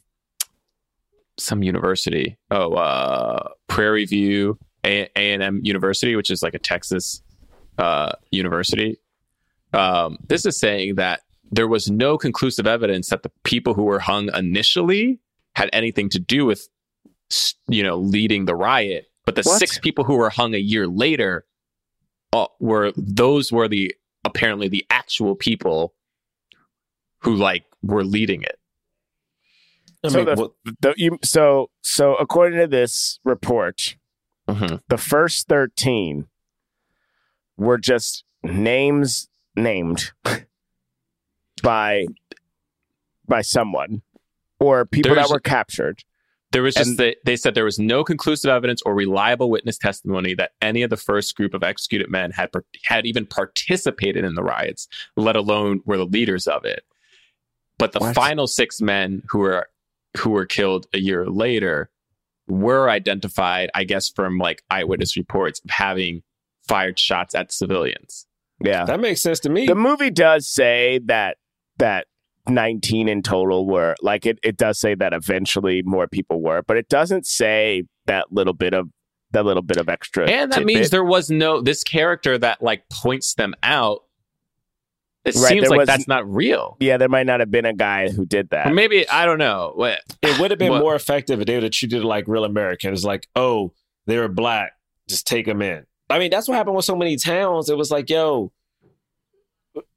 some university. Oh uh prairie view a- a&m university which is like a texas uh university. Um this is saying that there was no conclusive evidence that the people who were hung initially had anything to do with you know leading the riot but the What? six people who were hung a year later uh, were those were the apparently the actual people who like were leading it. I so, mean, the, the, you, so, so according to this report, Mhm. the first 13 were just names named by by someone or people There's- that were captured. There was just And- that they said there was no conclusive evidence or reliable witness testimony that any of the first group of executed men had had even participated in the riots, let alone were the leaders of it. But the What? final six men who were who were killed a year later were identified, I guess, from like eyewitness reports of having fired shots at civilians. Yeah. that makes sense to me. The movie does say that that 19 in total were like it, it does say that eventually more people were, but it doesn't say that little bit of that little bit of extra. and that tidbit. means there was no this character that like points them out it Right, seems like was- that's not real. Yeah, there might not have been a guy who did that. Or maybe I don't know. What It would have been What? more effective if they would have treated it like real Americans. Like, oh, they were black, just take them in. I mean, that's what happened with so many towns. It was like, yo,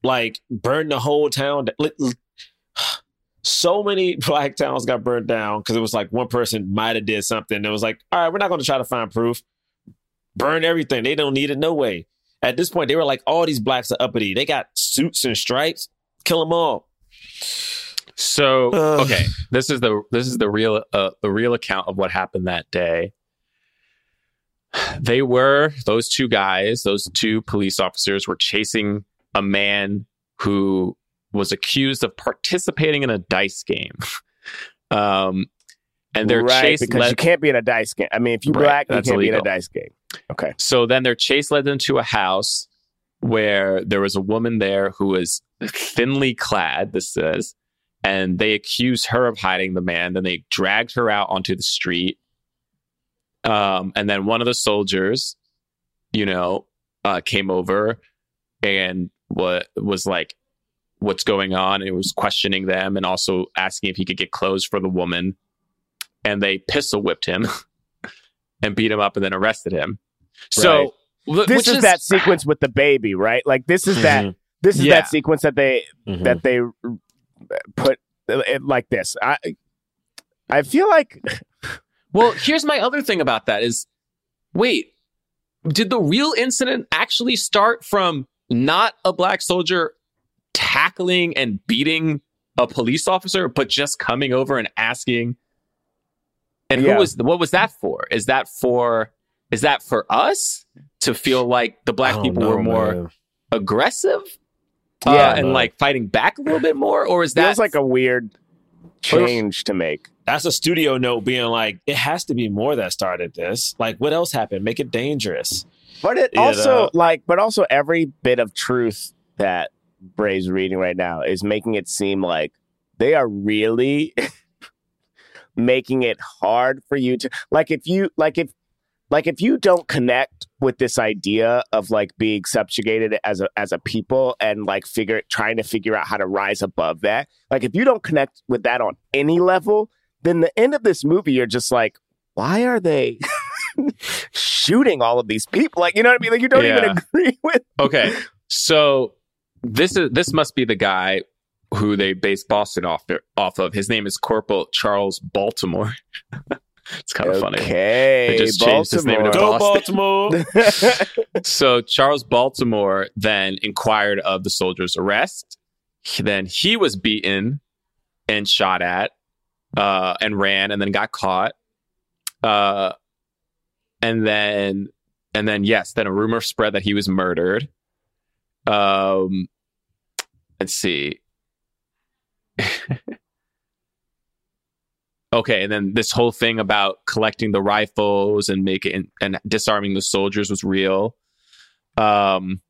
like burn the whole town. D- li- li- So many *laughs* black towns got burned down because it was like one person might have did something. It was like, all right, we're not going to try to find proof. Burn everything. They don't need it no way. At this point, they were like, all these blacks are uppity. They got suits and stripes. Kill them all. So Ugh. okay, this is the this is the real uh, the real account of what happened that day. They were those two guys, those two police officers were chasing a man who was accused of participating in a dice game. *laughs* um, and their right, chase because led you can't be in a dice game. I mean, if you Right, black, you can't be in illegal. a dice game. Okay. So then their chase led them to a house where there was a woman there who was thinly clad, this says, and they accused her of hiding the man. Then they dragged her out onto the street. Um, and then one of the soldiers, you know, uh, came over and what was like, what's going on? And it was questioning them and also asking if he could get clothes for the woman. And they pistol whipped him *laughs* and beat him up and then arrested him. So wh- This which is, that sequence with the baby, right? Like this is that Mhm. this is Yeah. that sequence that they Mhm. that they put it like this. I I feel like *laughs* Well, here's my other thing about that is wait, did the real incident actually start from not a black soldier tackling and beating a police officer, but just coming over and asking? And Yeah. who was what was that for? Is that for is that for us to feel like the black people know, were more man. aggressive? Yeah, uh, and like fighting back a little bit more, or is that feels like a weird change to make. That's a studio note being like, it has to be more that started this. Like, what else happened? Make it dangerous. But it You also know? like, but also every bit of truth that Bray's reading right now is making it seem like they are really *laughs* making it hard for you to like if you like if like if you don't connect with this idea of like being subjugated as a as a people and like figure trying to figure out how to rise above that like if you don't connect with that on any level then the end of this movie you're just like why are they *laughs* shooting all of these people? Like you know what i mean? Like you don't even agree *laughs* with Okay, so this is this must be the guy who they based Boston off off of. His name is Corporal Charles Baltimore. *laughs* it's kind of funny. okay They just changed his name to Go Boston. Baltimore. *laughs* So Charles Baltimore then inquired of the soldier's arrest. Then he was beaten and shot at, uh, and ran, and then got caught. Uh, and then, and then yes, then a rumor spread that he was murdered. Um, let's see. *laughs* okay, and then this whole thing about collecting the rifles and making and disarming the soldiers was real. Um,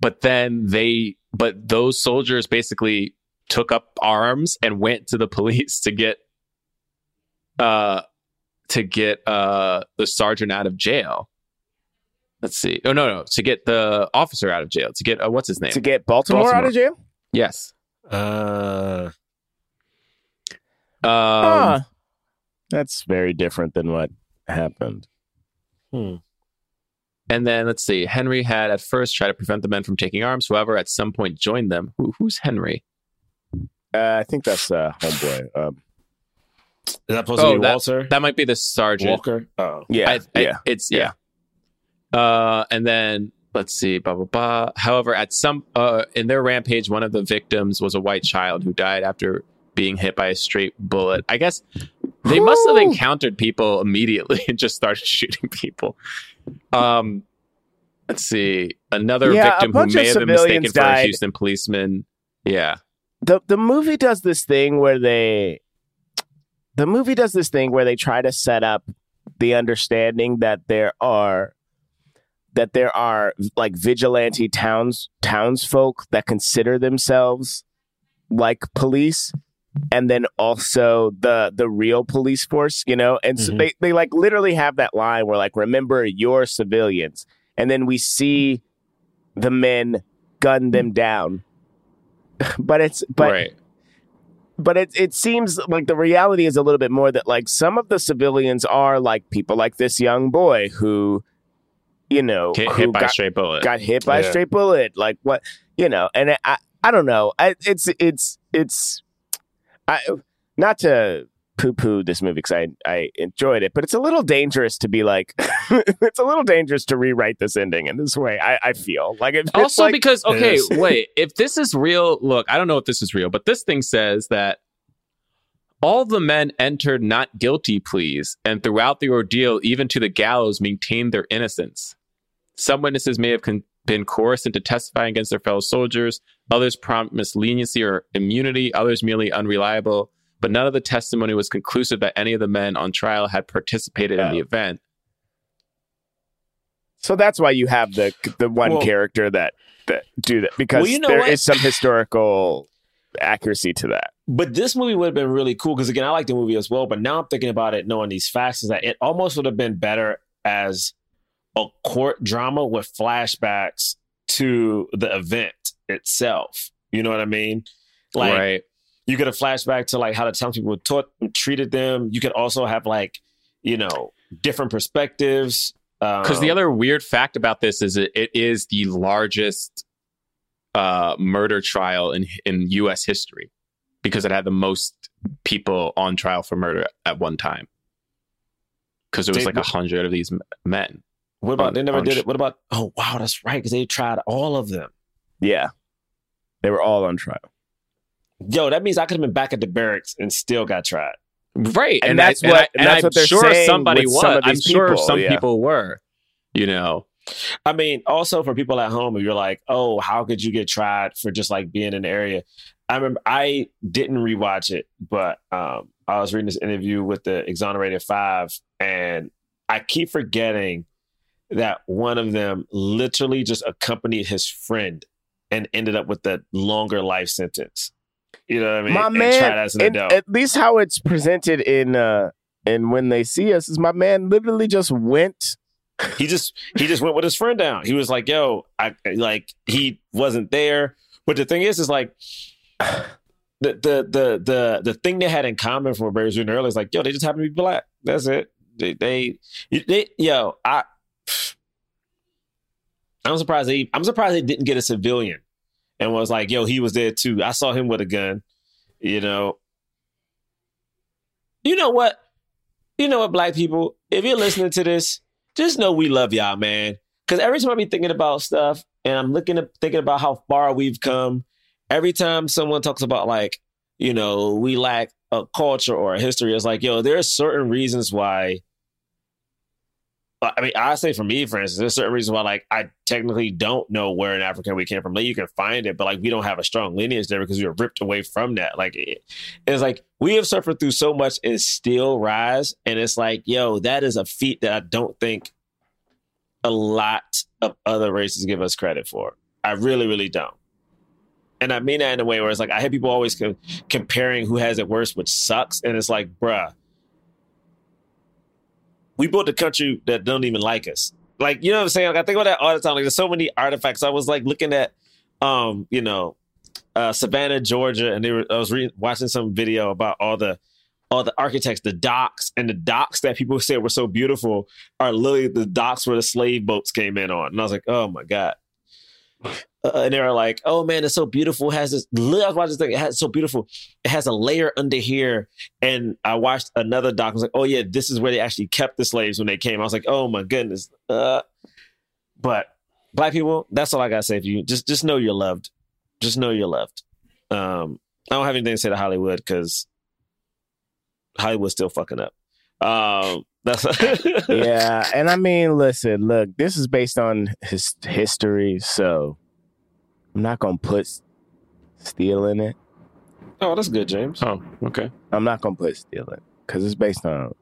but then they, but those soldiers basically took up arms and went to the *laughs* police to get, uh, to get uh the sergeant out of jail. Let's see. Oh no, no, to get the officer out of jail. To get uh, what's his name? to get baltimore, out Baltimore. of jail yes. Uh, Um, Huh. that's very different than what happened hmm. And then let's see. Henry had at first tried to prevent the men from taking arms. However, at some point joined them. Who, who's Henry? uh, i think that's uh homeboy um Is that supposed Oh, to be that- Walter? That might be the sergeant. Walker? Oh. yeah I, I- yeah it's yeah. Uh, and then let's see, blah blah blah. However, at some uh, in their rampage, one of the victims was a white child who died after being hit by a straight bullet. I guess they must have encountered people immediately *laughs* and just started shooting people. Um, let's see, another Yeah, victim who may of have been mistaken civilians for a died. Houston policeman. Yeah, the the movie does this thing where they the movie does this thing where they try to set up the understanding that there are that there are like vigilante towns townsfolk that consider themselves like police and then also the the real police force you know and so Mhm. they they like literally have that line where like remember your civilians and then we see the men gun them down. *laughs* but it's but right. but it it seems like the reality is a little bit more that like some of the civilians are like people like this young boy who you know Hit, who hit by a got, straight bullet. got hit by a straight bullet like what you know and I I don't know. I, it's it's it's I not to poo poo this movie because I I enjoyed it but it's a little dangerous to be like *laughs* it's a little dangerous to rewrite this ending in this way I I feel. Like it, it's also like, because okay *laughs* wait if this is real look i don't know if this is real but this thing says that all the men entered not guilty pleas and throughout the ordeal even to the gallows maintained their innocence some witnesses may have con- been coerced into testifying against their fellow soldiers others promised leniency or immunity others merely unreliable but none of the testimony was conclusive that any of the men on trial had participated in the event So that's why you have the the one Well- character that that do that because Well, you know there what? is some historical accuracy to that. But this movie would have been really cool because again, I like the movie as well. But now I'm thinking about it, knowing these facts, is that it almost would have been better as a court drama with flashbacks to the event itself. You know what I mean? Like right you get a flashback to like how the townspeople taught treated them. You could also have like, you know, different perspectives. Because Um, the other weird fact about this is it, it is the largest uh, murder trial in in U.S. history because it had the most people on trial for murder at one time. Because it was They- like a hundred of these men. What about on- they never did sh- it? What about oh wow, that's right, because they tried all of them. Yeah, they were all on trial. Yo, that means I could have been back at the barracks and still got tried. Right, And I- that's what- I, and and that's I'm what they're sure saying somebody was. some of I'm these sure people, some yeah. people were. You know, I mean, also for people at home, if you're like, oh, how could you get tried for just like being in the area? I remember I didn't rewatch it, but um, I was reading this interview with the Exonerated Five, and I keep forgetting that one of them literally just accompanied his friend and ended up with the longer life sentence. You know what I mean? my And man, tried as an and adult. at least how it's presented in uh and when they see us is my man literally just went. he just he just went with his friend down. He was like, "Yo, I like he wasn't there." But the thing is, is like *sighs* the the the the the thing they had in common from what Bray was doing earlier is like, "Yo, they just happen to be black. That's it. They they, they yo, I." I'm surprised they. I'm surprised they didn't get a civilian, and was like, "Yo, he was there too. I saw him with a gun." You know. You know what? You know what, black people? If you're listening to this, just know we love y'all, man. Because every time I be thinking about stuff and I'm looking at thinking about how far we've come, every time someone talks about like, you know, we lack a culture or a history, it's like, yo, there's certain reasons why. I mean, I say for me, for instance, there's certain reasons why, like, I technically don't know where in Africa we came from. Like, you can find it, but like, we don't have a strong lineage there because we were ripped away from that. Like, it, it's like we have suffered through so much and still rise. And it's like, yo, that is a feat that I don't think a lot of other races give us credit for. I really, really don't. And I mean that in a way where it's like I hear people always co- comparing who has it worse, which sucks. And it's like, bruh, we built a country that don't even like us. Like, you know what I'm saying? Like, I think about that all the time. Like, there's so many artifacts. I was like looking at, um, you know, uh, Savannah, Georgia, and they were. I was re- watching some video about all the all the architects, the docks, and the docks that people said were so beautiful are literally the docks where the slave boats came in on. And I was like, oh my god. Uh, and they were like, "Oh man, it's so beautiful. It has this. I was watching this thing. It has so beautiful. It has a layer under here." And I watched another doc. I was like, "Oh yeah, this is where they actually kept the slaves when they came." I was like, "Oh my goodness." Uh, but black people, that's all I gotta say for you. Just, just know you're loved. Just know you're loved. Um, I don't have anything to say to Hollywood because Hollywood's still fucking up. Um, that's *laughs* yeah, and I mean, listen, look, this is based on his history, so I'm not gonna put steel in it. Oh, that's good, James. Oh, okay. I'm not gonna put steel in because it's based on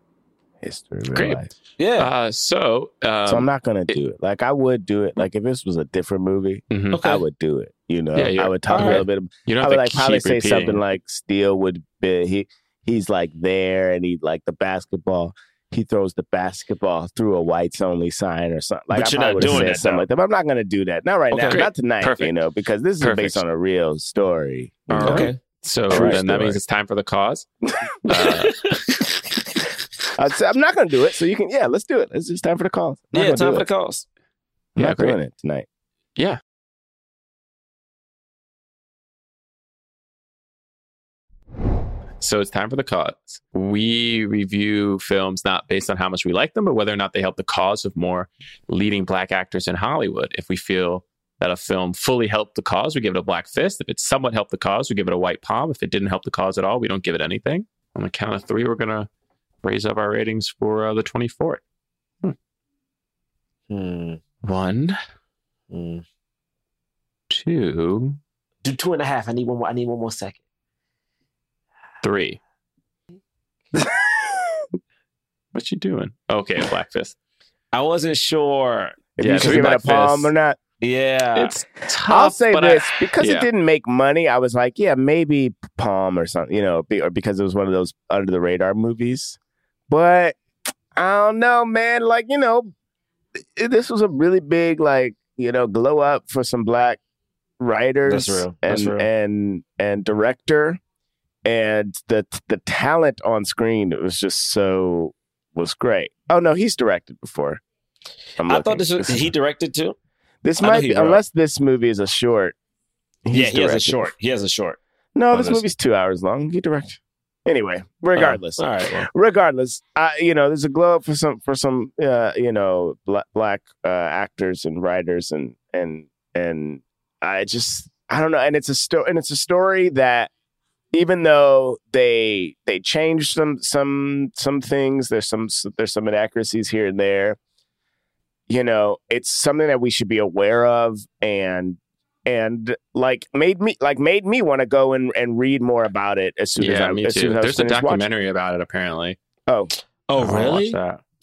history. Great. life. Yeah. Uh, so, um, so I'm not gonna do it. Like I would do it. Like if this was a different movie, mhm. Okay. I would do it. You know, Yeah, yeah. I would talk a little bit. You don't I would like probably keep say something like Steele would be he he's like there and he like the basketball. He throws the basketball through a whites only sign or something. Like But I you're not doing that, something though. like that. But I'm not gonna do that. Not right Okay, now. great. Not tonight. You know, because this is Perfect. based on a real story. you right. Okay. So True then that means it's time for the cause. *laughs* Uh, I'd say- I'm not gonna do it. So you can. Yeah, let's do it. It's just time for the cause. I'm Yeah, time do for the cause. I'm Yeah, not great. doing it tonight. yeah. So it's time for the cause. We review films not based on how much we like them, but whether or not they help the cause of more leading black actors in Hollywood. If we feel that a film fully helped the cause, we give it a black fist. If it somewhat helped the cause, we give it a white palm. If it didn't help the cause at all, we don't give it anything. On the count of three, we're going to raise up our ratings for uh, the 24th. Hmm. One, Hmm. two, Do two and a half. I need one more. I need one more second. Three. *laughs* what you doing? Okay, black fist. I wasn't sure. If Yeah, you should give it a palm or not. Yeah. It's tough. I'll say but I- this because yeah. it didn't make money. I was like, yeah, maybe Palm or something, you know, be, or because it was one of those under the radar movies. But I don't know, man. Like you know, th- this was a really big, like you know, glow up for some black writers and and and director, and the the talent on screen. It was just so was great. Oh no, he's directed before. I'm I looking. thought this was he *laughs* directed too. this I might be unless this movie is a short. yeah, he has a short. He has a short. No, this this- movie's two hours long. He direct. Anyway, regardless, Oh, all right. Well, regardless, I, you know, there's a glow up for some for some, uh, you know, black, black uh, actors and writers and and and I just I don't know, and it's a story and it's a story that even though they they changed some some some things, there's some there's some inaccuracies here and there. You know, it's something that we should be aware of and and like made me like made me want to go and, and read more about it as soon as yeah, I me as too. soon as I was There's a finished watching. documentary about it apparently. Oh, oh I wanna really?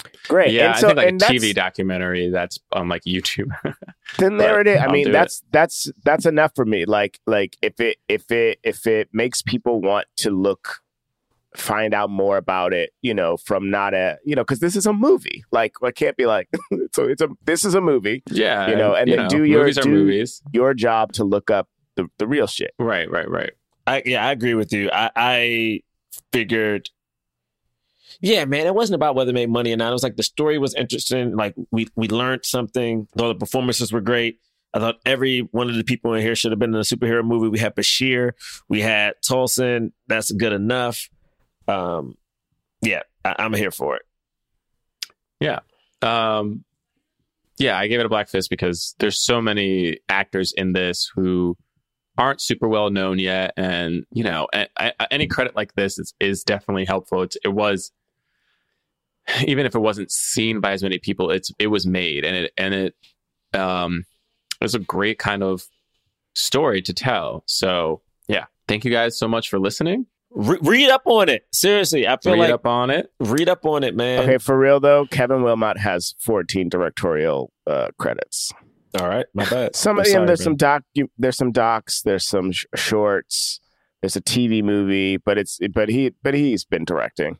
Watch that. great! Yeah, and so I think like a and that's, TV documentary that's on like YouTube. *laughs* then there it is. I I'll mean, do that's that's that's enough for me. Like like if it if it if it makes people want to look find out more about it, you know, from not a you know, because this is a movie. Like I can't be like *laughs* so it's a this is a movie. yeah, You know, and then do your- movies do- movies. Your job to look up the, the real shit. Right, right, right. I, yeah, I agree with you. I, I figured, yeah, man, it wasn't about whether it made money or not. It was like the story was interesting. Like we we learned something. Though the performances were great. I thought every one of the people in here should have been in a superhero movie. We had Bashir, we had Tosin. That's good enough. Um, yeah, I, I'm here for it. Yeah. Um, yeah, I gave it a black fist because there's so many actors in this who aren't super well known yet, and you know, a- a- any credit like this is is definitely helpful. It's, it was, *laughs* even if it wasn't seen by as many people, it's it was made, and it and it um, it was a great kind of story to tell. So yeah, thank you guys so much for listening. Re- read up on it. Seriously, I feel Read like up on it. read up on it, man. Okay, for real though, Kevin Willmott has 14 directorial uh, credits. All right, my bad. *laughs* Some I'm of them, there's man. some doc, there's some docs, there's some sh- shorts, there's a TV movie, but it's but he but he's been directing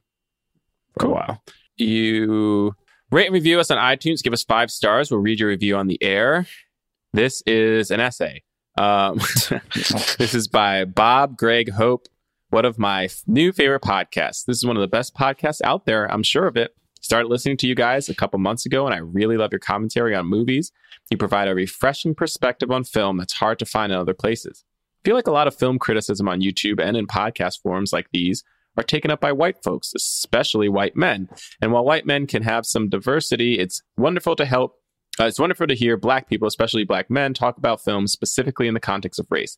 for Cool. a while. You rate and review us on iTunes. Give us five stars. We'll read your review on the air. This is an essay. Um, *laughs* this is by Bob Greg Hope, one of my new favorite podcasts. This is one of the best podcasts out there. I'm sure of it. Started listening to you guys a couple months ago, and I really love your commentary on movies. You provide a refreshing perspective on film that's hard to find in other places. I feel like a lot of film criticism on YouTube and in podcast forums like these are taken up by white folks, especially white men. And while white men can have some diversity, it's wonderful to help. Uh, it's wonderful to hear black people, especially black men, talk about films specifically in the context of race.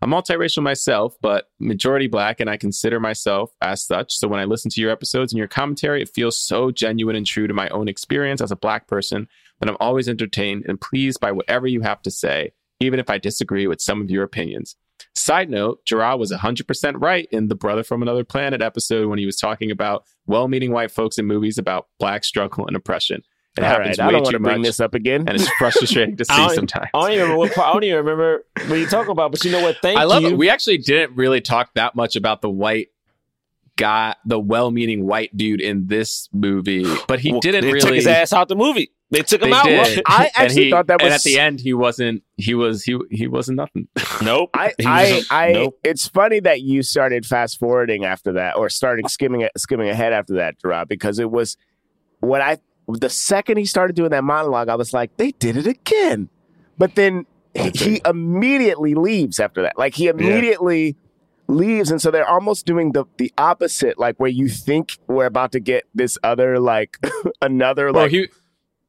I'm multiracial myself, but majority black, and I consider myself as such. So when I listen to your episodes and your commentary, it feels so genuine and true to my own experience as a black person that I'm always entertained and pleased by whatever you have to say, even if I disagree with some of your opinions. Side note, Jerah was 100% right in the Brother from Another Planet episode when he was talking about well meaning white folks in movies about black struggle and oppression. It All happens right, I don't want to bring much, this up again. and it's frustrating to *laughs* see sometimes. I don't even remember what I don't even remember what you talking about. But you know what? Thank I love you. it. We actually didn't really talk that much about the white guy, the well-meaning white dude in this movie, but he Well, didn't really. took his ass out the movie. They took him They out. did. I *laughs* And actually he- thought that was. and was- at the end he wasn't. He was he he wasn't nothing. *laughs* Nope. I, He I, was a- I, nope. it's funny that you started fast forwarding after that, or starting skimming skimming ahead after that, Jerah, because it was what I. The second he started doing that monologue, I was like, they did it again. But then he, he immediately leaves after that. Like he immediately leaves, and so they're almost doing the the opposite, like where you think we're about to get this other like *laughs* another well, like he.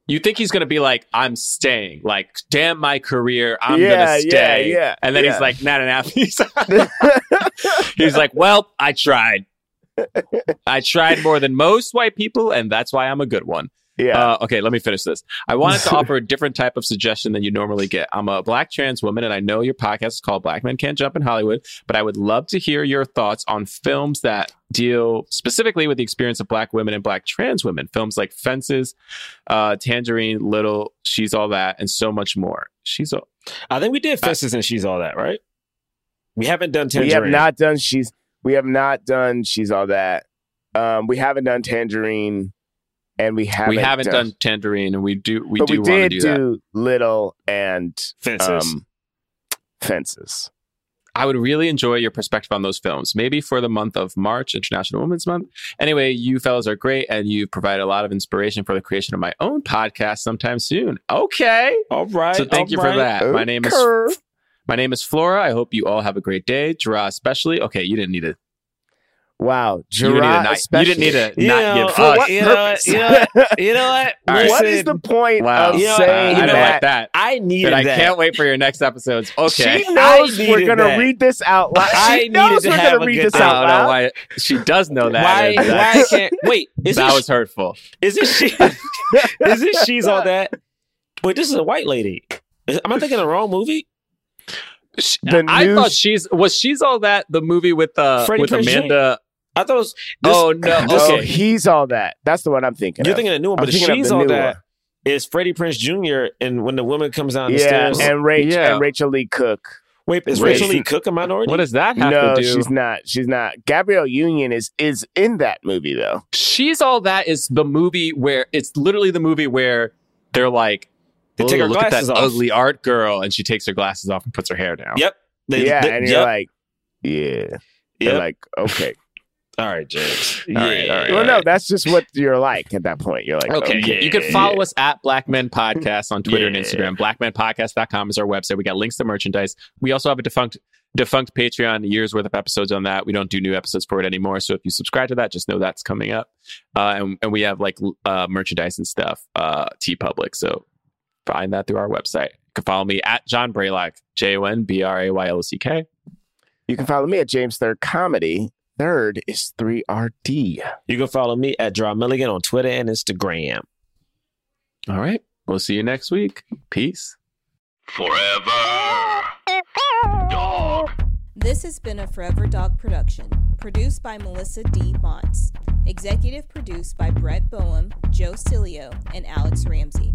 You think he's gonna be like, I'm staying, like, damn my career, I'm Yeah, gonna yeah, stay. yeah, and then yeah. he's like, nah, nah. *laughs* He's, *laughs* he's like, well, I tried. I tried more than most white people, and that's why I'm a good one. Yeah. Uh, okay, let me finish this. I wanted to *laughs* offer a different type of suggestion than you normally get. I'm a black trans woman, and I know your podcast is called Black Men Can't Jump in Hollywood, but I would love to hear your thoughts on films that deal specifically with the experience of black women and black trans women. Films like Fences, uh, Tangerine, Little, She's All That, and so much more. She's all. I think we did Fences and She's All That, right? We haven't done Tangerine. we have not done she's we have not done she's all that um we haven't done tangerine and we haven't we haven't done, Tangerine, and we do we but do we want to did do, that. do little and Fences. um fences I would really enjoy your perspective on those films. Maybe for the month of March, International Women's Month. Anyway, you fellas are great and you provide a lot of inspiration for the creation of my own podcast sometime soon. Okay. all right. So thank all you for right. that. My name is my name is Flora. I hope you all have a great day. Jerah especially. Okay, you didn't need to wow you didn't need to Jerah not, you didn't need to You not know, give for us what you know what? You know what? You know what? *laughs* All right. what is the point Wow. of You know, saying I don't that, like that. I needed But I can't wait for your next episodes. Okay. she knows I we're gonna that. read this out loud I she knows we're have gonna a read this out don't know loud why she does know that. Why? Why that's- can't wait? *laughs* Is that it was hurtful. Is it she? *laughs* is it she's all that? Wait, this is a white lady. Is- Am I thinking the wrong movie? She- The I news- thought she's was she's all that the movie with uh Freddie with Prinze Jr.? Amanda. I thought it was. This, oh no! *laughs* oh Okay, he's all that that's the one i'm thinking You're of. thinking of the new one, I'm but she's the all new that one. is Freddie Prinze Jr. And when the woman comes down the yeah stairs, and rachel Yeah. and rachael leigh cook wait, is Rachel- Rachael Leigh Cook a minority? what does that have no to do? No, she's not she's not gabrielle union is is in that movie though She's all that is the movie where it's literally the movie where they're like, They "Oh, take her look at that glasses off." ugly art girl, and she takes her glasses off and puts her hair down. Yep. They- yeah they- and you're yep, like yeah yep. You're like, okay. All right, James. All right, all right, well, all no, right. that's just what you're like at that point. You're like, Okay, okay. you can follow us at Black Men Podcast on Twitter and Yeah. Instagram. BlackmenPodcast.com is our website. We got links to merchandise. We also have a defunct defunct Patreon, a year's worth of episodes on that. We don't do new episodes for it anymore. So if you subscribe to that, just know that's coming up. Uh, and, and we have like uh, merchandise and stuff, uh, TeePublic. So find that through our website. You can follow me at Jon Braylock, J O N B R A Y L O C K. You can follow me at James Third Comedy. Third is 3RD. You can follow me at Jerah Milligan on Twitter and Instagram. All right. We'll see you next week. Peace. Forever. Dog. This has been a Forever Dog production, produced by Melisa D. Monts, executive produced by Brett Boham, Joe Cilio, and Alex Ramsey.